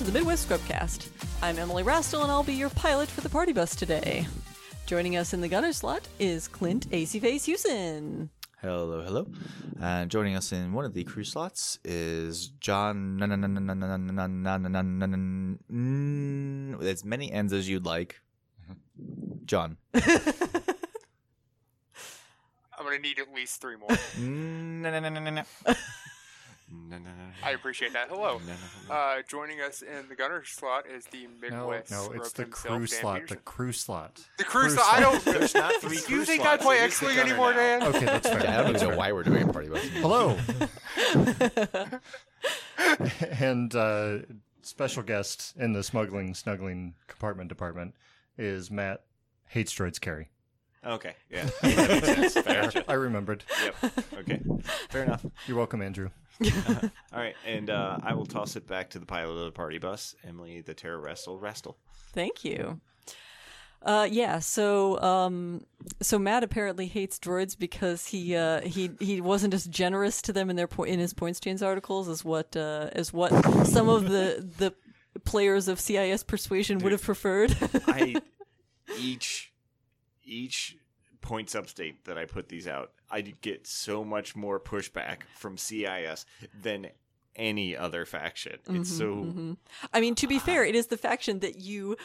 Welcome to the Midwest Scrubcast. I'm Emily Rastel, and I'll be your pilot for the party bus today. Joining us in the gunner slot is Clint AC Face Houston. Hello, hello. And joining us in one of the crew slots is Johnn. As many ends as you'd like. Johnn. I'm gonna need at least three more. I appreciate that. Hello. Uh, joining us in the gunner slot is the No, Midwest. no, no it's the crew Dan slot. The crew slot. The crew slot. I don't. There's not three Do crew you think I play it is X the Wing anymore, now. Dan? Okay, that's fair. I don't even know why we're doing a party bus. Hello. and uh, special guest in the smuggling, snuggling compartment department is Matt Hates Droids Carey. Okay, yeah. That makes sense. Fair. Gotcha. I remembered. Yep. Okay. Fair enough. You're welcome, Andrew. All right, and uh, I will toss it back to the pilot of the party bus, Emily the Terror Wrestle Wrestle. Thank you. Uh, yeah, so um, so Matt apparently hates droids because he uh, he he wasn't as generous to them in their po- in his points change articles as what uh, as what some of the the players of CIS persuasion would have preferred. I each each points upstate that I put these out, I get so much more pushback from CIS than any other faction. It's mm-hmm, so mm-hmm. I mean, to be uh, fair, it is the faction that you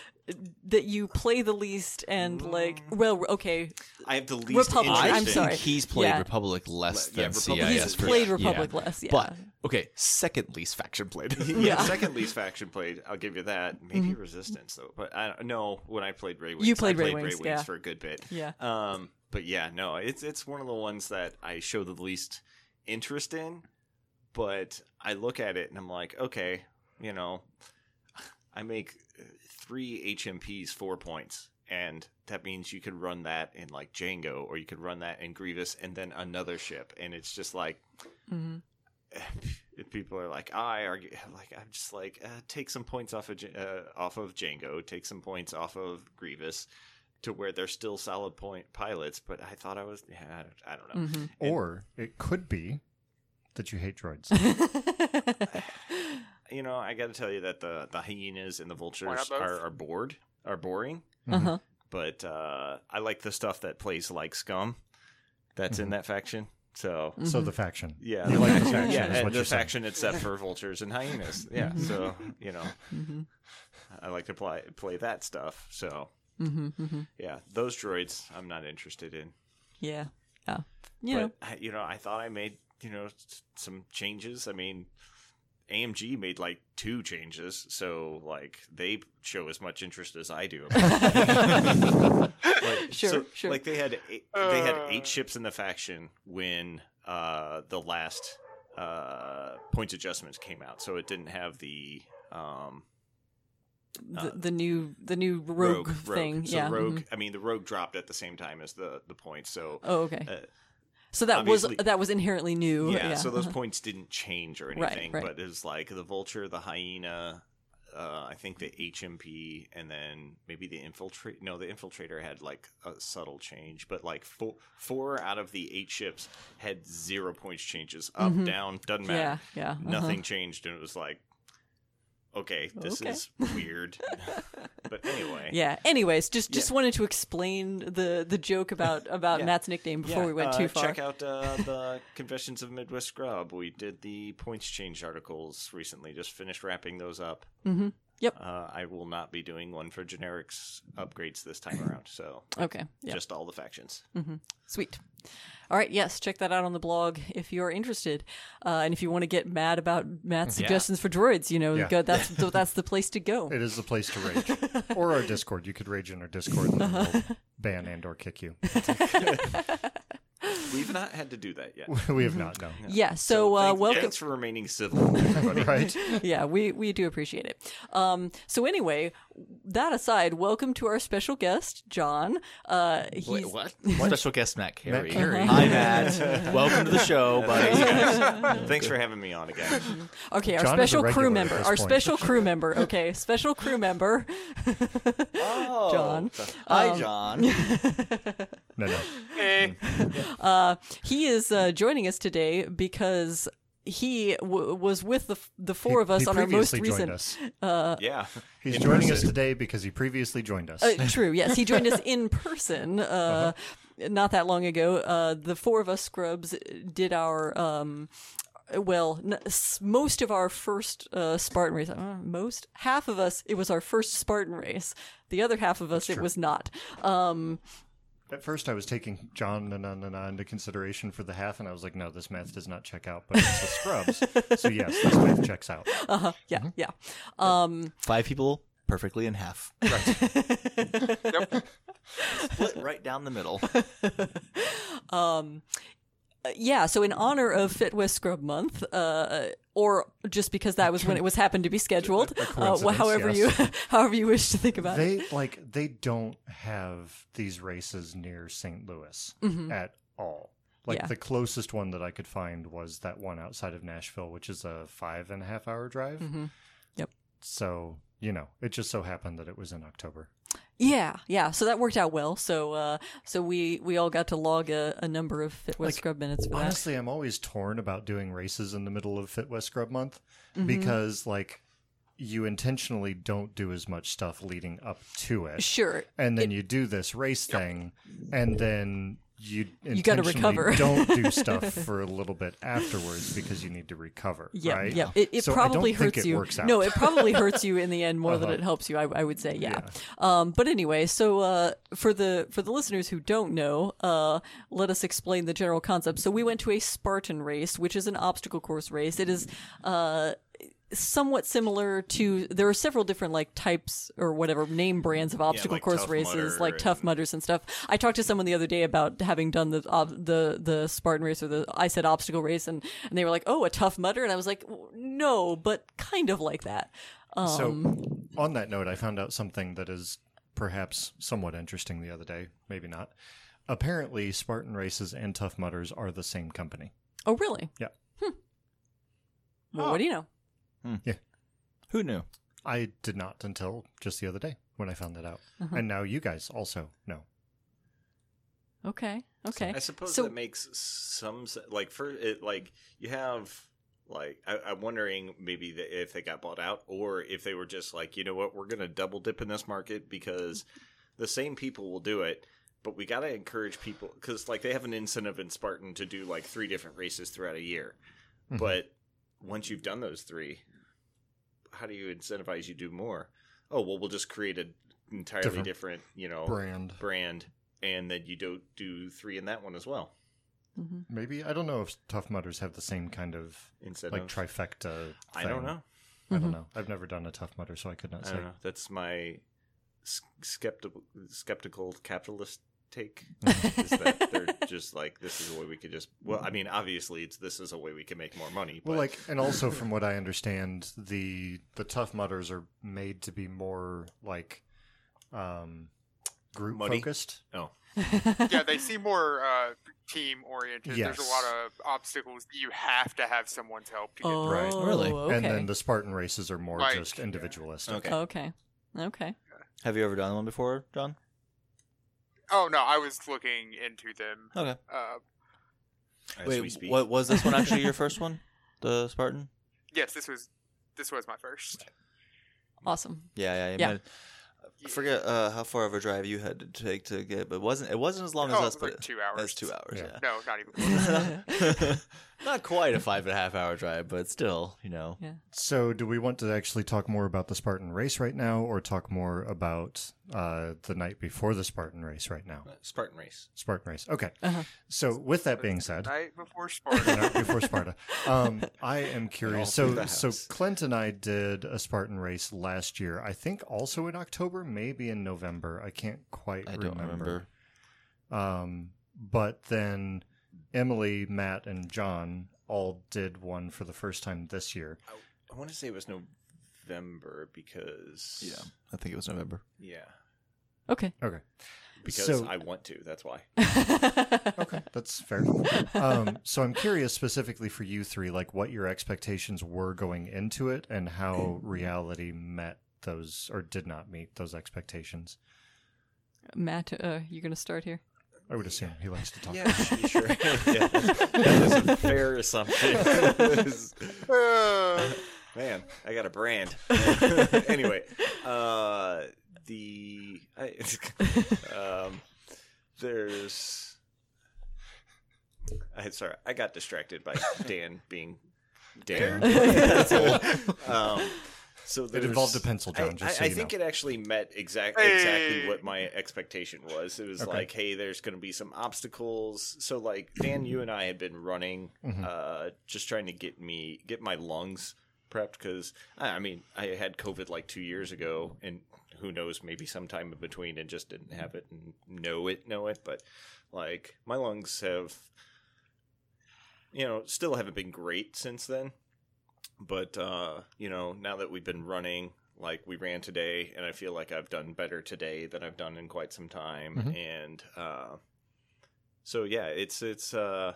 that you play the least and mm. like. Well, okay, I have the least Republic, interest I'm in- I sorry. he's played Yeah. Republic less Le- than Republic CIS. is- for played sure. Republic Yeah. less, yeah. But okay, second least faction played. yeah, second least faction played. I'll give you that. Mm-hmm. Maybe Resistance though, but I don't know. When I played Ray Wings, You played I Ray played Wings, Ray Wings yeah. for a good bit. Yeah. Um, but yeah, no, it's it's one of the ones that I show the least interest in. But I look at it and I'm like, okay, you know, I make uh, three HMPs four points. And that means you could run that in like Django, or you could run that in Grievous, and then another ship, and it's just like people are like, I argue, like I'm just like, uh, take some points off of uh, off of Django, take some points off of Grievous, to where they're still solid point pilots. But I thought I was, yeah, I don't, I don't know. Or it could be that you hate droids. You know, I got to tell you that the the hyenas and the vultures are, are bored, are boring. uh huh. But uh, I like the stuff that plays like scum. That's in mm-hmm. that faction. So So mm-hmm. the faction. Yeah, You like the faction, Yeah, is and the you're saying. faction except for vultures and hyenas. Yeah, so you know, I like to play play that stuff. So yeah, those droids I'm not interested in. Yeah, yeah. You know, I, you know, I thought I made you know some changes. I mean. AMG made like two changes, so like they show as much interest as I do. Like, Sure, so, sure. Like they had eight, they had Uh. eight ships in the faction when uh, the last uh, points adjustments came out, so it didn't have the um, the, the new the new rogue, thing. So yeah. rogue. mhm. I mean, the rogue dropped at the same time as the the points. So Oh, okay. So that was obviously- that was inherently new. yeah, so those points didn't change or Right, anything, right. but it was like the vulture, the hyena. Uh, I think the HMP and then maybe the infiltrate. No, the infiltrator had like a subtle change, but like four four out of the eight ships had zero points changes. Up, down, doesn't matter. Mm-hmm. yeah. Yeah. uh-huh. Nothing changed, and it was like, okay, this Okay. is weird. but anyway, Yeah. Anyways, just just Yeah. wanted to explain the the joke about about Yeah. Matt's nickname before Yeah, we went uh, too far. Check out uh, the Confessions of Midwest Scrub. We did the points change articles recently. Just finished wrapping those up. Mm-hmm. Yep. Uh, I will not be doing one for generics upgrades this time around. So Okay. Yeah. just all the factions. Mm-hmm. Sweet. All right. Yes. Check that out on the blog if you're interested, uh, and if you want to get mad about Matt's suggestions for droids, you know, Yeah. go, that's the, that's the place to go. It is the place to rage. or our Discord. You could rage in our Discord and then we'll ban and or kick you. We've not had to do that yet. we have not, no. Yeah. So, uh, thank- welcome. Thanks for remaining civil. Right? yeah, we, we do appreciate it. Um, so anyway, that aside, welcome to our special guest, Johnn. Uh, he's, Wait, what? Special guest Matt Carey. Carey. Hi, Matt. Welcome to the show, buddy. Thanks for having me on again. Okay, our Johnn special crew member. Our point. special crew member. Okay, special crew member. Oh, Johnn. Hi, Johnn. No, no. Hey, He is uh, joining us today because he w- was with the f- the four of us on our most previously joined recent. us. yeah. He's in joining us today because he previously joined us. Uh, true. Yes, he joined us in person. Uh, Uh-huh. Not that long ago. Uh, the four of us scrubs did our. Um, well, n- s- most of our first uh, Spartan race, uh, most half of us, it was our first Spartan race. The other half of us, it was not. Um, At first, I was taking Johnn na, na, na, na into consideration for the half, and I was like, no, this math does not check out, but it's the scrubs. so, yes, this math checks out. Uh-huh. yeah, yeah. Um, Five people, perfectly in half. Yep. Split right down the middle. yeah, so in honor of Fitwest Scrub Month, uh, or just because that was when it was happened to be scheduled, uh, however yes. you however you wish to think about it. They, like, they don't have these races near St. Louis at all. Like, Yeah. the closest one that I could find was that one outside of Nashville, which is a five and a half hour drive. Yep. So, you know, it just so happened that it was in October. Yeah, yeah. So that worked out well. So uh, so we we all got to log a, a number of Fitwest Like, Scrub minutes for that. Honestly, I'm always torn about doing races in the middle of Fitwest Scrub Month Mm-hmm. because, like, you intentionally don't do as much stuff leading up to it. Sure. And then you do this race thing, and then you You gotta recover. don't do stuff for a little bit afterwards because you need to recover. Yeah, right? yeah. It, it So probably hurts it you. No, it probably hurts you in the end more than Uh-huh. it helps you. I, I would say, yeah. Um, but anyway, so uh, for the for the listeners who don't know, uh, let us explain the general concept. So we went to a Spartan race, which is an obstacle course race. It is. Uh, somewhat similar to there are several different like types or whatever name brands of obstacle like course races like and- tough mudders and stuff i talked to someone the other day about having done the ob the the spartan race or the i said obstacle race and and they were like oh a tough mudder and i was like no but kind of like that um So, on that note, I found out something that is perhaps somewhat interesting the other day. Maybe not. Apparently, Spartan Races and Tough Mudders are the same company. oh really Yeah. hmm. well, what do you know Who knew? I did not until just the other day when I found that out. Uh-huh. And now you guys also know. okay okay I suppose so that makes some like for it like you have like I, I'm wondering maybe that if they got bought out or if they were just like you know what we're gonna double dip in this market because the same people will do it but we gotta encourage people because like they have an incentive in Spartan to do like three different races throughout a year Mhm. but once you've done those three how do you incentivize you to do more oh well we'll just create an entirely Different different you know Brand. brand and then you don't do three in that one as well Mhm. Maybe. I don't know if Tough Mudders have the same kind of instead like of trifecta. I don't know. I don't know. I've never done a Tough Mudder, so I could not I say. don't know. That's my skeptical skeptical capitalist take. is that they're just like this is a way we could just well, I mean, obviously it's this is a way we can make more money. Well, like, and also from what I understand, the the Tough Mudders are made to be more like um, group Muddy? focused. oh, yeah, they seem more uh, team oriented. There's a lot of obstacles you have to have someone's help to get oh through. Right. Really? okay And then the Spartan races are more Like- just individualistic. okay. okay okay Have you ever done one before, Johnn? Oh no, I was looking into them. Okay. Uh, As we speak. what was this one actually your first one? The Spartan? yes, this was this was my first. awesome Yeah, yeah. You Yeah. might- I forget uh, how far of a drive you had to take to get, but it wasn't it wasn't as long Oh, as it us, was but like two hours. That's two hours. Yeah. No, not even. Close. Yeah, not quite a five and a half hour drive, but still, you know. Yeah. So, do we want to actually talk more about the Spartan race right now, or talk more about uh, the night before the Spartan race right now? Spartan race. Spartan race. Okay. Uh-huh. So, with that being said, Night before the Sparta. night before Sparta, um, I am curious. So, so. Clint and I did a Spartan race last year. I think also in October, maybe in November. I can't quite I don't remember. Um, but then Emily, Matt, and Johnn all did one for the first time this year. I, I want to say it was November because Yeah, I think it was November. yeah, okay Okay. because So- I want to. That's why. Okay, that's fair. Um, so I'm curious specifically for you three, like what your expectations were going into it and how reality met those or did not meet those expectations. matt uh, you gonna start here I would assume he likes to talk. Yeah, sh- sure. yeah, that is a fair assumption. Uh, Man, I got a brand. anyway, uh, the I, um, there's. I sorry, I got distracted by Dan being Dan. um, so It involved a pencil, Johnn. I, just I- so I think know. it actually met exact, Hey. exactly what my expectation was. It was Okay. like, hey, there's going to be some obstacles. So, like Dan, you and I had been running, Mm-hmm. uh, just trying to get me get my lungs prepped because I I mean I had COVID like two years ago, and who knows, maybe sometime in between, and just didn't have it and know it, know it. But like my lungs have, you know, still haven't been great since then but uh, you know, now that we've been running, like we ran today, and I feel like I've done better today than I've done in quite some time, Mhm. and uh, so yeah, it's it's. Uh,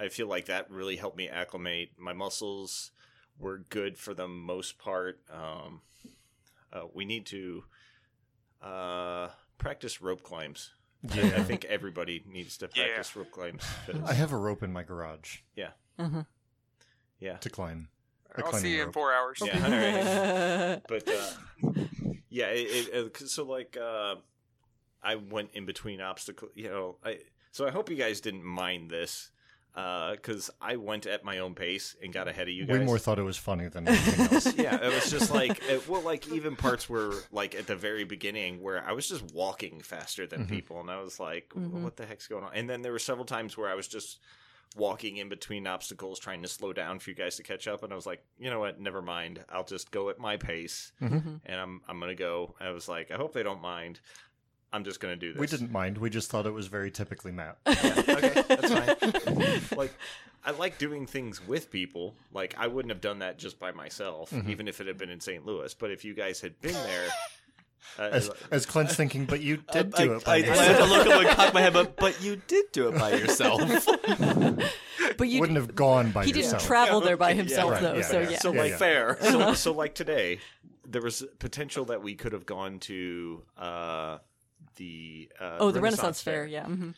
I feel like that really helped me acclimate. My muscles were good for the most part. Um, uh, we need to uh, practice rope climbs. I Yeah. think everybody needs to Yeah. practice rope climbs. 'cause- I have a rope in my garage Mhm. yeah, to climb. A I'll see you in four hours. Yeah, all right. but uh, yeah, it, it, uh, 'cause- so like uh, I went in between obstacles. You know, I so I hope you guys didn't mind this because I went at my own pace and got ahead of you guys. Way more thought it was funny than anything else. yeah, it was just like it, well, like even parts were like at the very beginning where I was just walking faster than Mhm. people, and I was like, Mhm. "What the heck's going on?" And then there were several times where I was just walking in between obstacles, trying to slow down for you guys to catch up, and I was like, "You know what? Never mind. I'll just go at my pace, Mhm. and I'm I'm gonna go." I was like, "I hope they don't mind. I'm just gonna do this." We didn't mind. We just thought it was very typically Matt. okay, that's fine. like, I like doing things with people. Like, I wouldn't have done that just by myself, Mhm. even if it had been in St. Louis. But if you guys had been there, As, as Clint's thinking, but you did do it. I, I, by I yourself. had to look up and cock my head, but, but you did do it by yourself. but you wouldn't have gone by he didn't yourself. travel there by Yeah, himself right, though. yeah, so yeah. yeah. so like yeah. fair. So, so like today, there was potential that we could have gone to uh, the uh, oh, the Renaissance, Fair. Yeah. hmm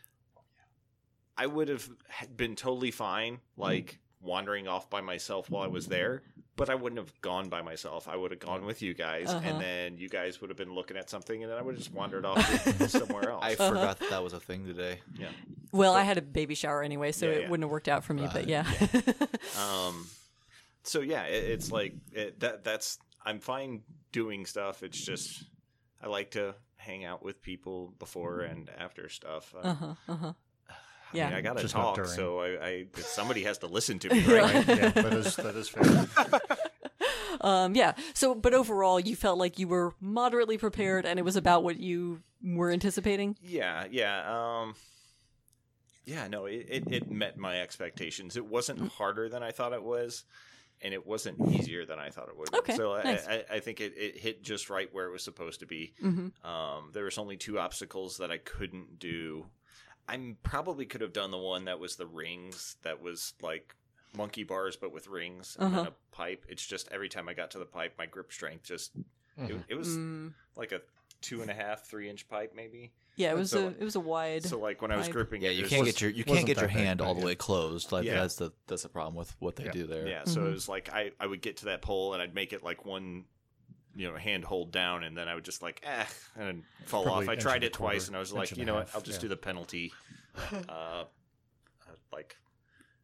I would have been totally fine, like wandering off by myself while I was there. But I wouldn't have gone by myself. I would have gone with you guys, Uh-huh. and then you guys would have been looking at something, and then I would have just wandered off somewhere else. I Uh-huh. forgot that that was a thing today. Yeah. Well, I had a baby shower anyway, so Yeah, it yeah. wouldn't have worked out for me. But Right. yeah. Um, so yeah, it, it's like it, that. That's I'm fine doing stuff. It's just I like to hang out with people before and after stuff. Uh huh. Uh huh. I mean, yeah. I gotta Just talk, so I, I somebody has to listen to me, right? Right. yeah, that is that is fair. Um, yeah. So, but overall, you felt like you were moderately prepared, and it was about what you were anticipating. Yeah, yeah. Um Yeah, no, it, it, it met my expectations. It wasn't harder than I thought it was, and it wasn't easier than I thought it would. Okay, So I, nice. I, I think it, it hit just right where it was supposed to be. hmm Um, there was only two obstacles that I couldn't do. I probably could have done the one that was the rings, that was like monkey bars but with rings and then Uh-huh. a pipe. It's just every time I got to the pipe, my grip strength just it, Mhm. it was Mm, like a two and a half, three inch pipe maybe. yeah, it was so- a it was a wide. So like when I was gripping, Yeah, you can't just- get your you can't get your hand but all the yeah. way closed. Like Yeah. that's the that's the problem with what they Yeah. do there. Yeah, so Mhm. it was like I, I would get to that pole and I'd make it like one, you know, hand hold down, and then I would just like eh, and fall Probably off. I tried and a it twice, and I was like, you a know what, I'll just yeah. do the penalty, uh, uh, like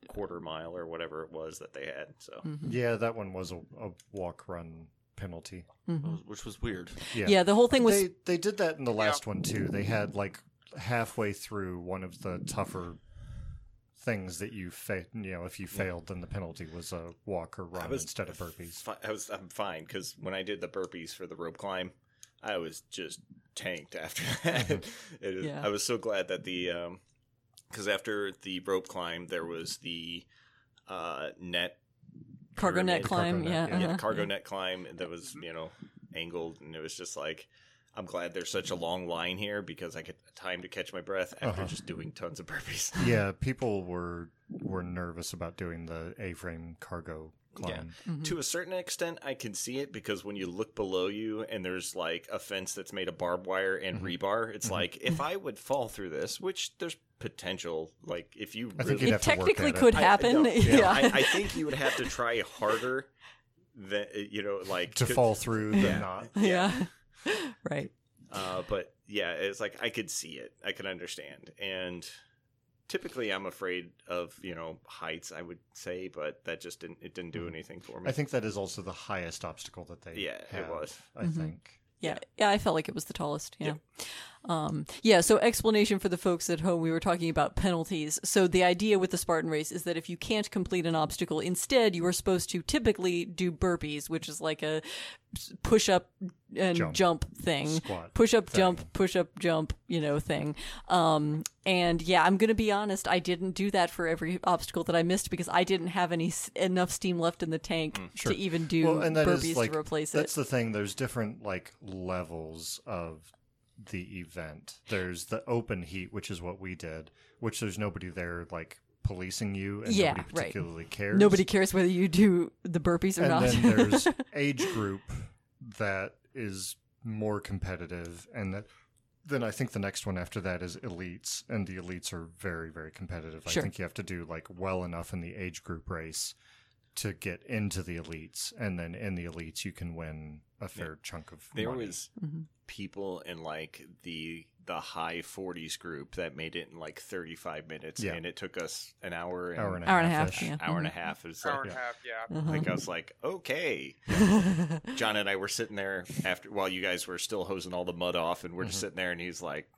quarter mile or whatever it was that they had. So Mhm. Yeah, that one was a, a walk run penalty. Mhm. which was weird. Yeah, Yeah, the whole thing was they they did that in the last one too. They had like halfway through one of the tougher things that you fa- you know if you failed then the penalty was a walk or run instead of burpees. fi- I was I'm fine because when I did the burpees for the rope climb, I was just tanked after that. It Yeah. I was so glad that the because after the rope climb there was the uh, net cargo net climb. Cargo net, yeah, yeah. yeah, uh-huh, cargo net climb that was you know angled and it was just like I'm glad there's such a long line here because I get time to catch my breath after Uh-huh. just doing tons of burpees. Yeah, people were were nervous about doing the A-frame cargo Yeah. climb. To a certain extent, I can see it because when you look below you and there's like a fence that's made of barbed wire and Mm-hmm. rebar, it's like if I would fall through this, which there's potential, like if you I really you'd It have to work technically at it. could I- I happen. yeah. I, I think you would have to try harder than you know, like to fall through the Yeah. knot. yeah. right. Uh, but yeah, it's like I could see it, I could understand, and typically I'm afraid of you know heights. I would say, but that just didn't it didn't do anything for me. Mm-hmm. I think that is also the highest obstacle that they Yeah, it was. I Mhm. think. Yeah, yeah, I felt like it was the tallest. Yeah. Um, yeah, so explanation for the folks at home, we were talking about penalties. So the idea with the Spartan race is that if you can't complete an obstacle, instead you are supposed to typically do burpees, which is like a push up and jump, Jump. thing. Squat Push up, thing. jump, push up, jump, you know, thing. Um, and yeah, I'm going to be honest, I didn't do that for every obstacle that I missed because I didn't have any enough steam left in the tank sure. to even do Well, and that burpees is like to replace it. that's the thing. There's different like levels of the event. There's the open heat, which is what we did, which there's nobody there like policing you, and Yeah, nobody right. particularly cares. Nobody cares whether you do the burpees or and not. then there's age group that is more competitive and that then I think the next one after that is elites and the elites are very very competitive. Sure. I think you have to do like well enough in the age group race to get into the elites and then in the elites you can win a fair chunk of there money. was Mhm. people in like the the high 40s group that made it in like 35 minutes Yeah. and it took us an hour and, hour and a Hour and a half. half, yeah. hour and a half it's Hour like, and a half, yeah. Uh-huh. like i was like okay johnn and i were sitting there after while you guys were still hosing all the mud off and we're just sitting there and he's like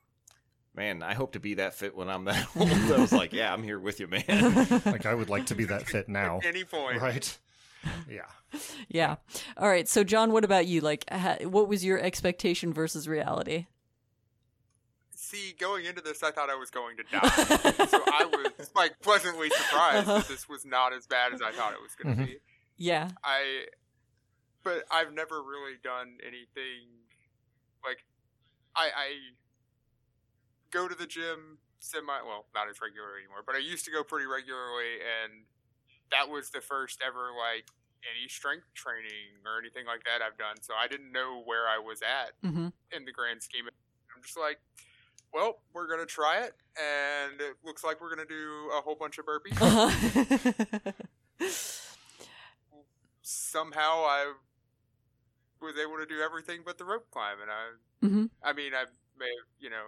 man i hope to be that fit when i'm that old i was like yeah i'm here with you man Like I would like to be that fit now. At any point. right? Yeah. yeah. All right. So, Johnn, what about you? Like, ha- what was your expectation versus reality? See, going into this, I thought I was going to die. so I was like pleasantly surprised Uh-huh. that this was not as bad as I thought it was going to Mhm. be. Yeah. I, but I've never really done anything like I I go to the gym semi well not as regular anymore, but I used to go pretty regularly, and that was the first ever like any strength training or anything like that I've done. So I didn't know where I was at Mm-hmm. in the grand scheme. of I'm just like, well, we're gonna try it, and it looks like we're gonna do a whole bunch of burpees. Uh-huh. Somehow, I was able to do everything but the rope climb, and I, hmm I mean, I may have, you know,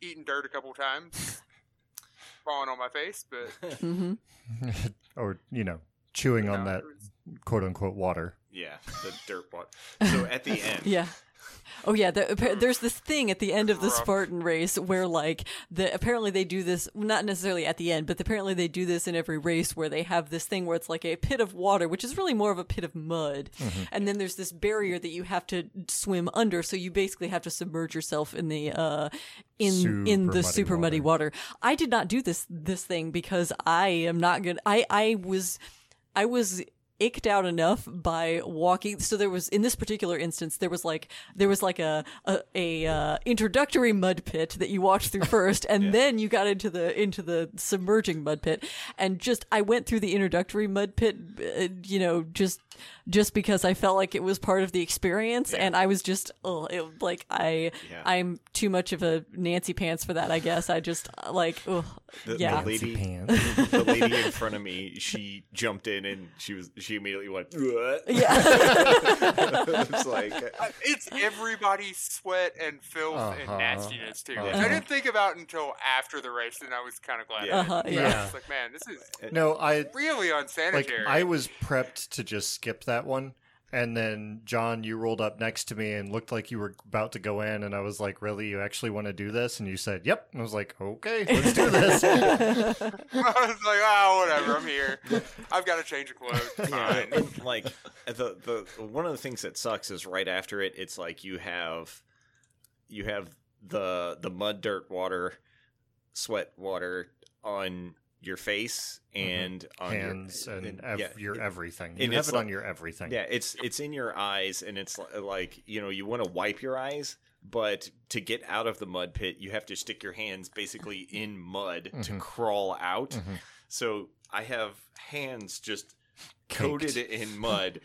eaten dirt a couple times, falling on my face, but hmm or, you know, chewing on no, that was- quote unquote water. yeah the dirt water so at the end Yeah. Oh yeah, the, there's this thing at the end of the Spartan race where like the apparently they do this not necessarily at the end, but apparently they do this in every race where they have this thing where it's like a pit of water, which is really more of a pit of mud, and then there's this barrier that you have to swim under, so you basically have to submerge yourself in the uh in in Super the muddy super muddy water. I did not do this this thing because I am not good. I I was I was icked out enough by walking so there was in this particular instance there was like there was like a a, a uh, introductory mud pit that you walked through first and then you got into the into the submerging mud pit. And just I went through the introductory mud pit uh, you know just just because I felt like it was part of the experience and I was just oh it, like I Yeah. I'm too much of a Nancy pants for that I guess. I just uh, like ugh, The- the yeah. lady- Pants. the lady in front of me, she jumped in and she was she immediately went. What? yeah it's like it's everybody's sweat and filth Uh-huh. and nastiness too. Uh-huh. I didn't think about until after the race, and I was kind of glad. Yeah. Uh-huh, yeah. I was like, man, this is no, I really like unsanitary. I was prepped to just skip that one. And then Johnn, you rolled up next to me and looked like you were about to go in, and I was like, "Really, you actually want to do this?" And you said, "Yep." And I was like, "Okay, let's do this." I was like, oh, whatever, I'm here. I've got to change of clothes. Fine. and, like the the one of the things that sucks is right after it, it's like you have you have the the mud, dirt, water, sweat, water on your face and on your- Hands and, and- ev- yeah, your everything. and You have it on your everything. Yeah, it's it's in your eyes, and it's like you know you want to wipe your eyes, but to get out of the mud pit, you have to stick your hands basically in mud to Mhm. crawl out. Mhm. So I have hands just Caked. coated in mud.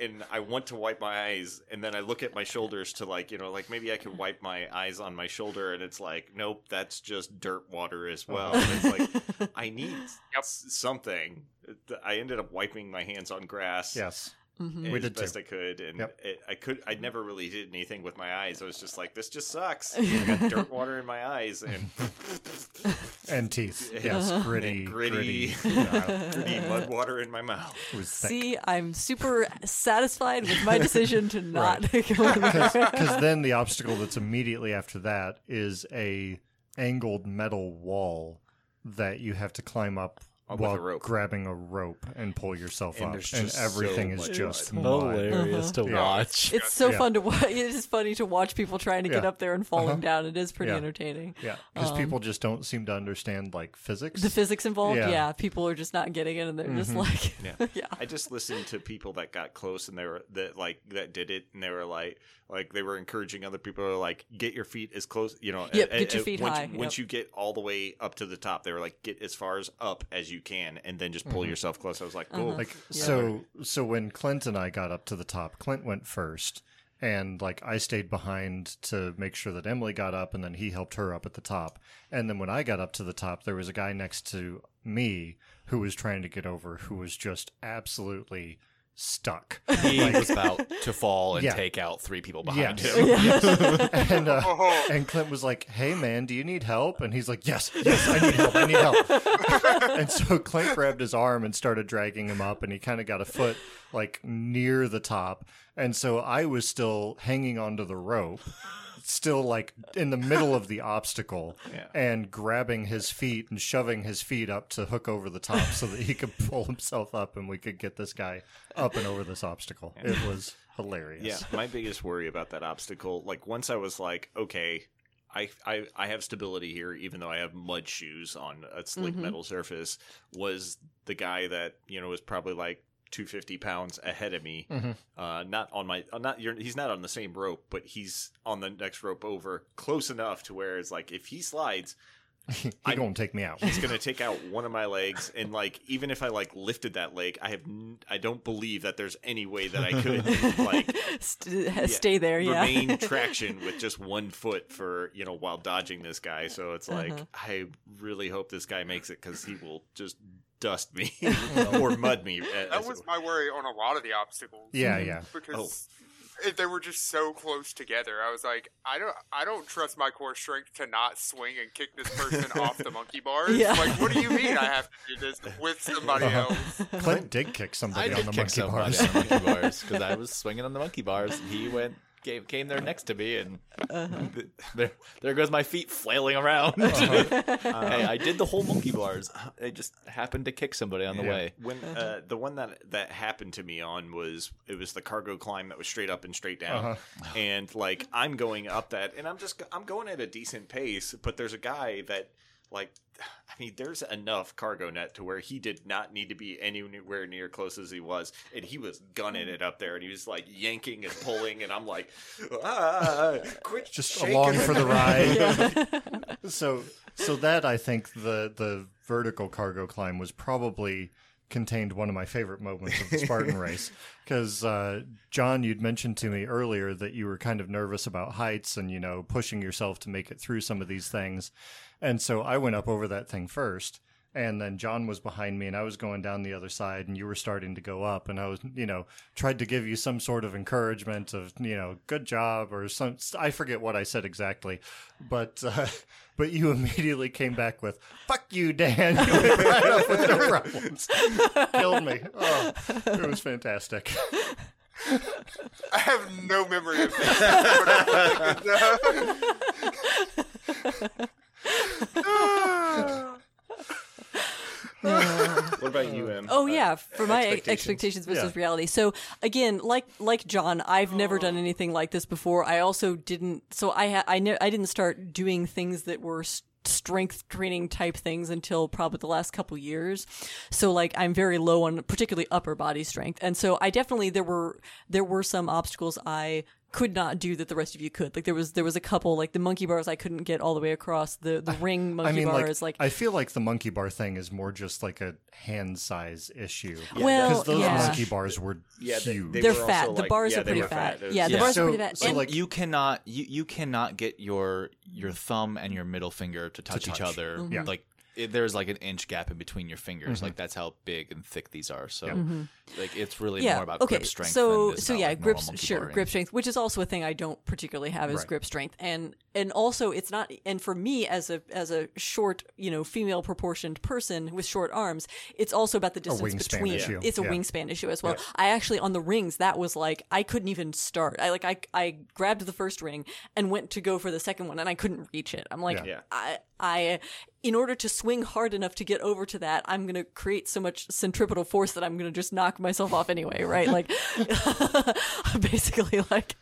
And I want to wipe my eyes, and then I look at my shoulders to like, you know, like maybe I could mm. wipe my eyes on my shoulder, and it's like, nope, that's just dirt water as uh-huh. well. And it's like, I need s- something. I ended up wiping my hands on grass Yes. Mhm. We as did too. best I could, and Yep. it, I could. I never really did anything with my eyes. I was just like, this just sucks. I got dirt water in my eyes and And teeth. Yeah. Yes. Uh-huh. Gritty. And gritty. yeah, gritty mud water in my mouth. it thick. See, I'm super satisfied with my decision to not go in. Because then the obstacle that's immediately after that is a angled metal wall that you have to climb up with while a rope. grabbing a rope and pull yourself And up, there's and just everything so is much just mud. mud. Hilarious to Yeah. watch. It's so Yeah. fun to watch. It is funny to watch people trying to get Yeah. up there and falling Uh-huh. down. It is pretty Yeah. entertaining. Yeah, because people just don't seem to understand like physics. The physics involved, Yeah. yeah. people are just not getting it, and they're just like, Yeah. yeah. I just listened to people that got close and they were that like that did it and they were like like they were encouraging other people to like get your feet as close you know Yep, a- get your feet once, high, once yep. you get all the way up to the top they were like get as far as up as you can and then just pull yourself close I was like cool Uh-huh. like Yeah. so so when Clint and I got up to the top, Clint went first. And like I stayed behind to make sure that Emily got up, and then he helped her up at the top. And then when I got up to the top, there was a guy next to me who was trying to get over, who was just absolutely stuck. He was about to fall and Yeah. take out three people behind Yes. him. Yes. and uh, and Clint was like, "Hey man, do you need help?" And he's like, "Yes, yes, I need help. I need help." and so Clint grabbed his arm and started dragging him up, and he kind of got a foot like near the top. And so I was still hanging onto the rope, still like in the middle of the obstacle, Yeah. and grabbing his feet and shoving his feet up to hook over the top so that he could pull himself up, and we could get this guy up and over this obstacle. It was hilarious. Yeah, my biggest worry about that obstacle, like once I was like, okay, I I, I have stability here, even though I have mud shoes on a slick Mhm. metal surface, was the guy that you know was probably like 250 pounds ahead of me. Mhm. Uh, not on my, uh, not you're, he's not on the same rope, but he's on the next rope over, close enough to where it's like if he slides, he I- gonna take me out. it's gonna take out one of my legs, and like even if I like lifted that leg, I have n- I don't believe that there's any way that I could like St- uh, stay there, yeah. remain traction with just one foot for you know while dodging this guy. So it's like Uh-huh. I really hope this guy makes it because he will just dust me or mud me. Uh, that was my worry on a lot of the obstacles. Yeah, mm-hmm. yeah. because it, they were just so close together. I was like, I don't, I don't trust my core strength to not swing and kick this person off the monkey bars. Yeah. Like, what do you mean I have to do this with somebody uh-huh. else? Clint did kick somebody did on the kick monkey somebody bars. on the monkey bars because I was swinging on the monkey bars. And he went, came, came there next to me, and th- there, there goes my feet flailing around. hey, I did the whole monkey bars. I just happened to kick somebody on the Yeah. way. when uh, the one that that happened to me on was it was the cargo climb that was straight up and straight down Uh-huh. and like i'm going up that and i'm just i'm going at a decent pace but there's a guy that like i mean there's enough cargo net to where he did not need to be anywhere near close as he was and he was gunning it up there and he was like yanking and pulling and i'm like ah, quit Just shaking along for the ride. Yeah. So, so that I think the the vertical cargo climb was probably contained one of my favorite moments of the Spartan race because uh, Johnn, you'd mentioned to me earlier that you were kind of nervous about heights and you know pushing yourself to make it through some of these things, and so I went up over that thing first. And then Johnn was behind me, and I was going down the other side, and you were starting to go up. And I was, you know, tried to give you some sort of encouragement of, you know, good job or some. I forget what I said exactly, but uh, but you immediately came back with "fuck you, Dan." You went right up with no problems. Killed me. Oh, it was fantastic. I have no memory of that. what about you em Oh Uh, yeah, for my expectations. expectations, versus Yeah. reality. So again, like like Johnn, I've never done anything like this before. I also didn't. So I ha- I ne- I didn't start doing things that were s- strength training type things until probably the last couple years. So like I'm very low on particularly upper body strength. And so I definitely there were there were some obstacles I could not do that the rest of you could. Like there was there was a couple like the monkey bars I couldn't get all the way across. The the ring monkey I mean, bars like, like, I feel like the monkey bar thing is more just like a hand size issue. Well, because those yeah. monkey bars were Yeah, they- huge. they they're fat. also, the bars yeah, are pretty fat. fat. Was- Yeah, the Yeah. bars So- are pretty fat. so, And- like- you cannot you, you cannot get your your thumb and your middle finger to touch, each touch. other Mm-hmm. Yeah. like it, there's like an inch gap in between your fingers mm-hmm. like that's how big and thick these are so mm-hmm. like it's really more about okay. grip strength so than so yeah, like, grip sure barring. grip strength, which is also a thing I don't particularly have is Right. grip strength, and and also it's not and for me as a as a short you know female proportioned person with short arms, it's also about the distance wingspan between. issue. It's a Yeah. wingspan issue as well. I actually on the rings that was like I couldn't even start. I like I I grabbed the first ring and went to go for the second one and I couldn't reach it. I'm like Yeah. I I in order to swing hard enough to get over to that, I'm going to create so much centripetal force that I'm going to just knock myself off anyway, right? Like basically like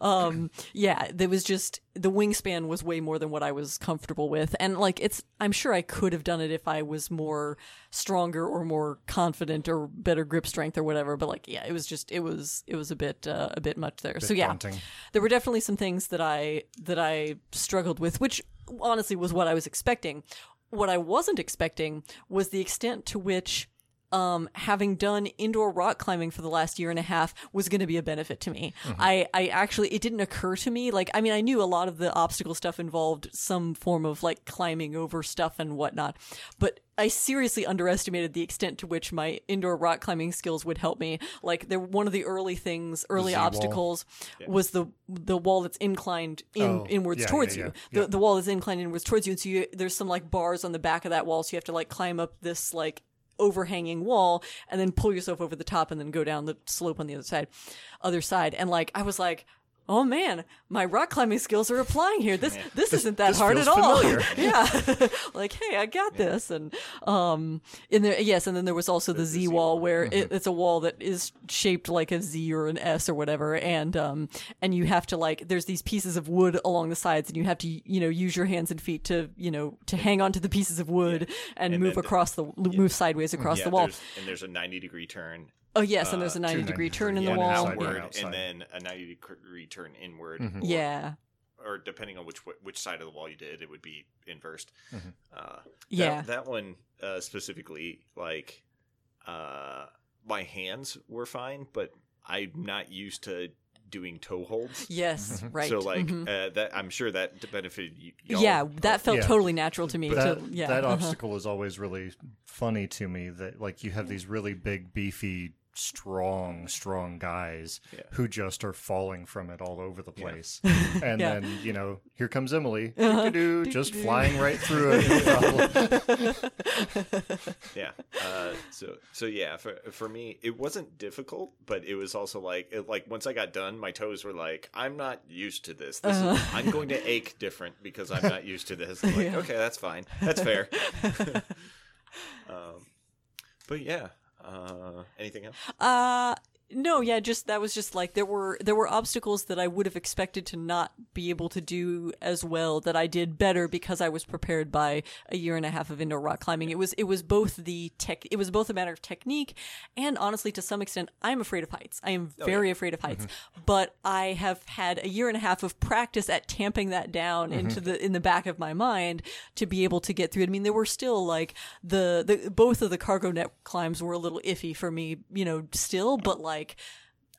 um yeah, there was just the wingspan was way more than what I was comfortable with. And like it's I'm sure I could have done it if I was more stronger or more confident or better grip strength or whatever, but like yeah, it was just it was it was a bit uh, a bit much there. so yeah daunting. there were definitely some things that I that I struggled with, which honestly was what I was expecting. What I wasn't expecting was the extent to which um, having done indoor rock climbing for the last year and a half was going to be a benefit to me. I, I actually, it didn't occur to me. Like, I mean, I knew a lot of the obstacle stuff involved some form of like climbing over stuff and whatnot, but I seriously underestimated the extent to which my indoor rock climbing skills would help me. Like, they're one of the early things, early obstacles was the the wall that's inclined in Oh, inwards yeah, towards yeah, you. yeah, The the wall is inclined inwards towards you, and so you, there's some like bars on the back of that wall, so you have to like climb up this like overhanging wall and then pull yourself over the top and then go down the slope on the other side other side. And like i was like oh man my rock climbing skills are applying here. This this isn't that this hard at all. yeah. Like hey i got this. And um in there yes and then there was also the, z wall. where it, it's a wall that is shaped like a z or an s or whatever. And um and you have to like there's these pieces of wood along the sides and you have to you know use your hands and feet to you know to hang onto the pieces of wood and, And move then the- across the move sideways across yeah, the wall. there's- and there's a 90 degree turn oh yes and there's a uh, 90 two degree 90 turn in the one yeah, wall outside, outward, outside. and then a 90 degree turn inward. Mhm. or- yeah or depending on which which side of the wall you did, it would be inversed. Mhm. Uh, Yeah. that, that one uh, specifically, like uh, my hands were fine, but I'm not used to doing toe holds. yes right So like mhm. uh, that, I'm sure that benefited you. y'all. yeah that felt Yeah. totally natural to me that, to, yeah that uh-huh. obstacle is always really funny to me that like you have these really big beefy strong strong guys Yeah. who just are falling from it all over the place and Yeah. Uh-huh. then you know here comes emily doo-doo-doo, just flying right through it yeah. Uh, so so yeah, for for me, it wasn't difficult, but it was also like it, like once I got done, my toes were like, I'm not used to this. This is, I'm going to ache different because I'm not used to this. Like, Yeah. okay, that's fine. That's fair. um, but yeah. Uh, anything else? Uh no, yeah, just that was just like there were there were obstacles that I would have expected to not be able to do as well that I did better because I was prepared by a year and a half of indoor rock climbing. It was it was both the tech it was both a matter of technique and honestly to some extent I'm afraid of heights. I am oh, very afraid of heights. Mm-hmm. But I have had a year and a half of practice at tamping that down mm-hmm. into the in the back of my mind to be able to get through it. I mean there were still like the the both of the cargo net climbs were a little iffy for me, you know, still, but like